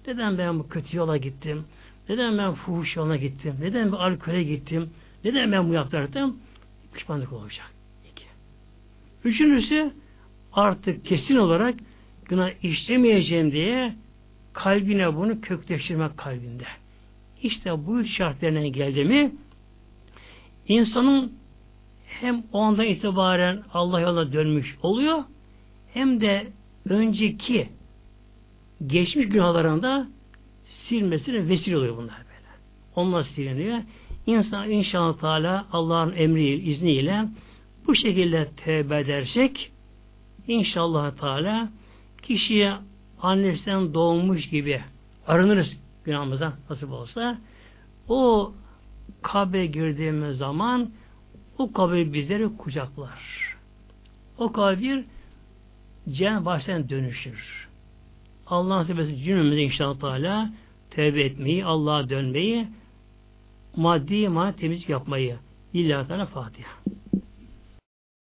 Neden ben bu kötü yola gittim? Neden ben fuhuş yoluna gittim? Neden ben alkole gittim? Neden ben bu yaptırdım? Pişmanlık olacak. Üçüncüsü artık kesin olarak günah işlemeyeceğim diye kalbine bunu kökleştirmek kalbinde. İşte bu üç şartlarına geldi mi insanın hem o andan itibaren Allah yoluna dönmüş oluyor hem de önceki geçmiş günahlarında silmesine vesile oluyor bunlar böyle. Onlar siliniyor. İnsan inşallah Teala Allah'ın emri izniyle bu şekilde tövbe edersek inşallah Teala kişiye annesinden doğmuş gibi arınırız günahımızdan nasip olsa o kabe girdiğimiz zaman o kabir bizleri kucaklar. O kabir cennet baştan dönüşür. Allah nasip etsin cümlemize inşallah Teala tevbe etmeyi, Allah'a dönmeyi, maddi maddi temizlik yapmayı. İlla Teala Fatiha.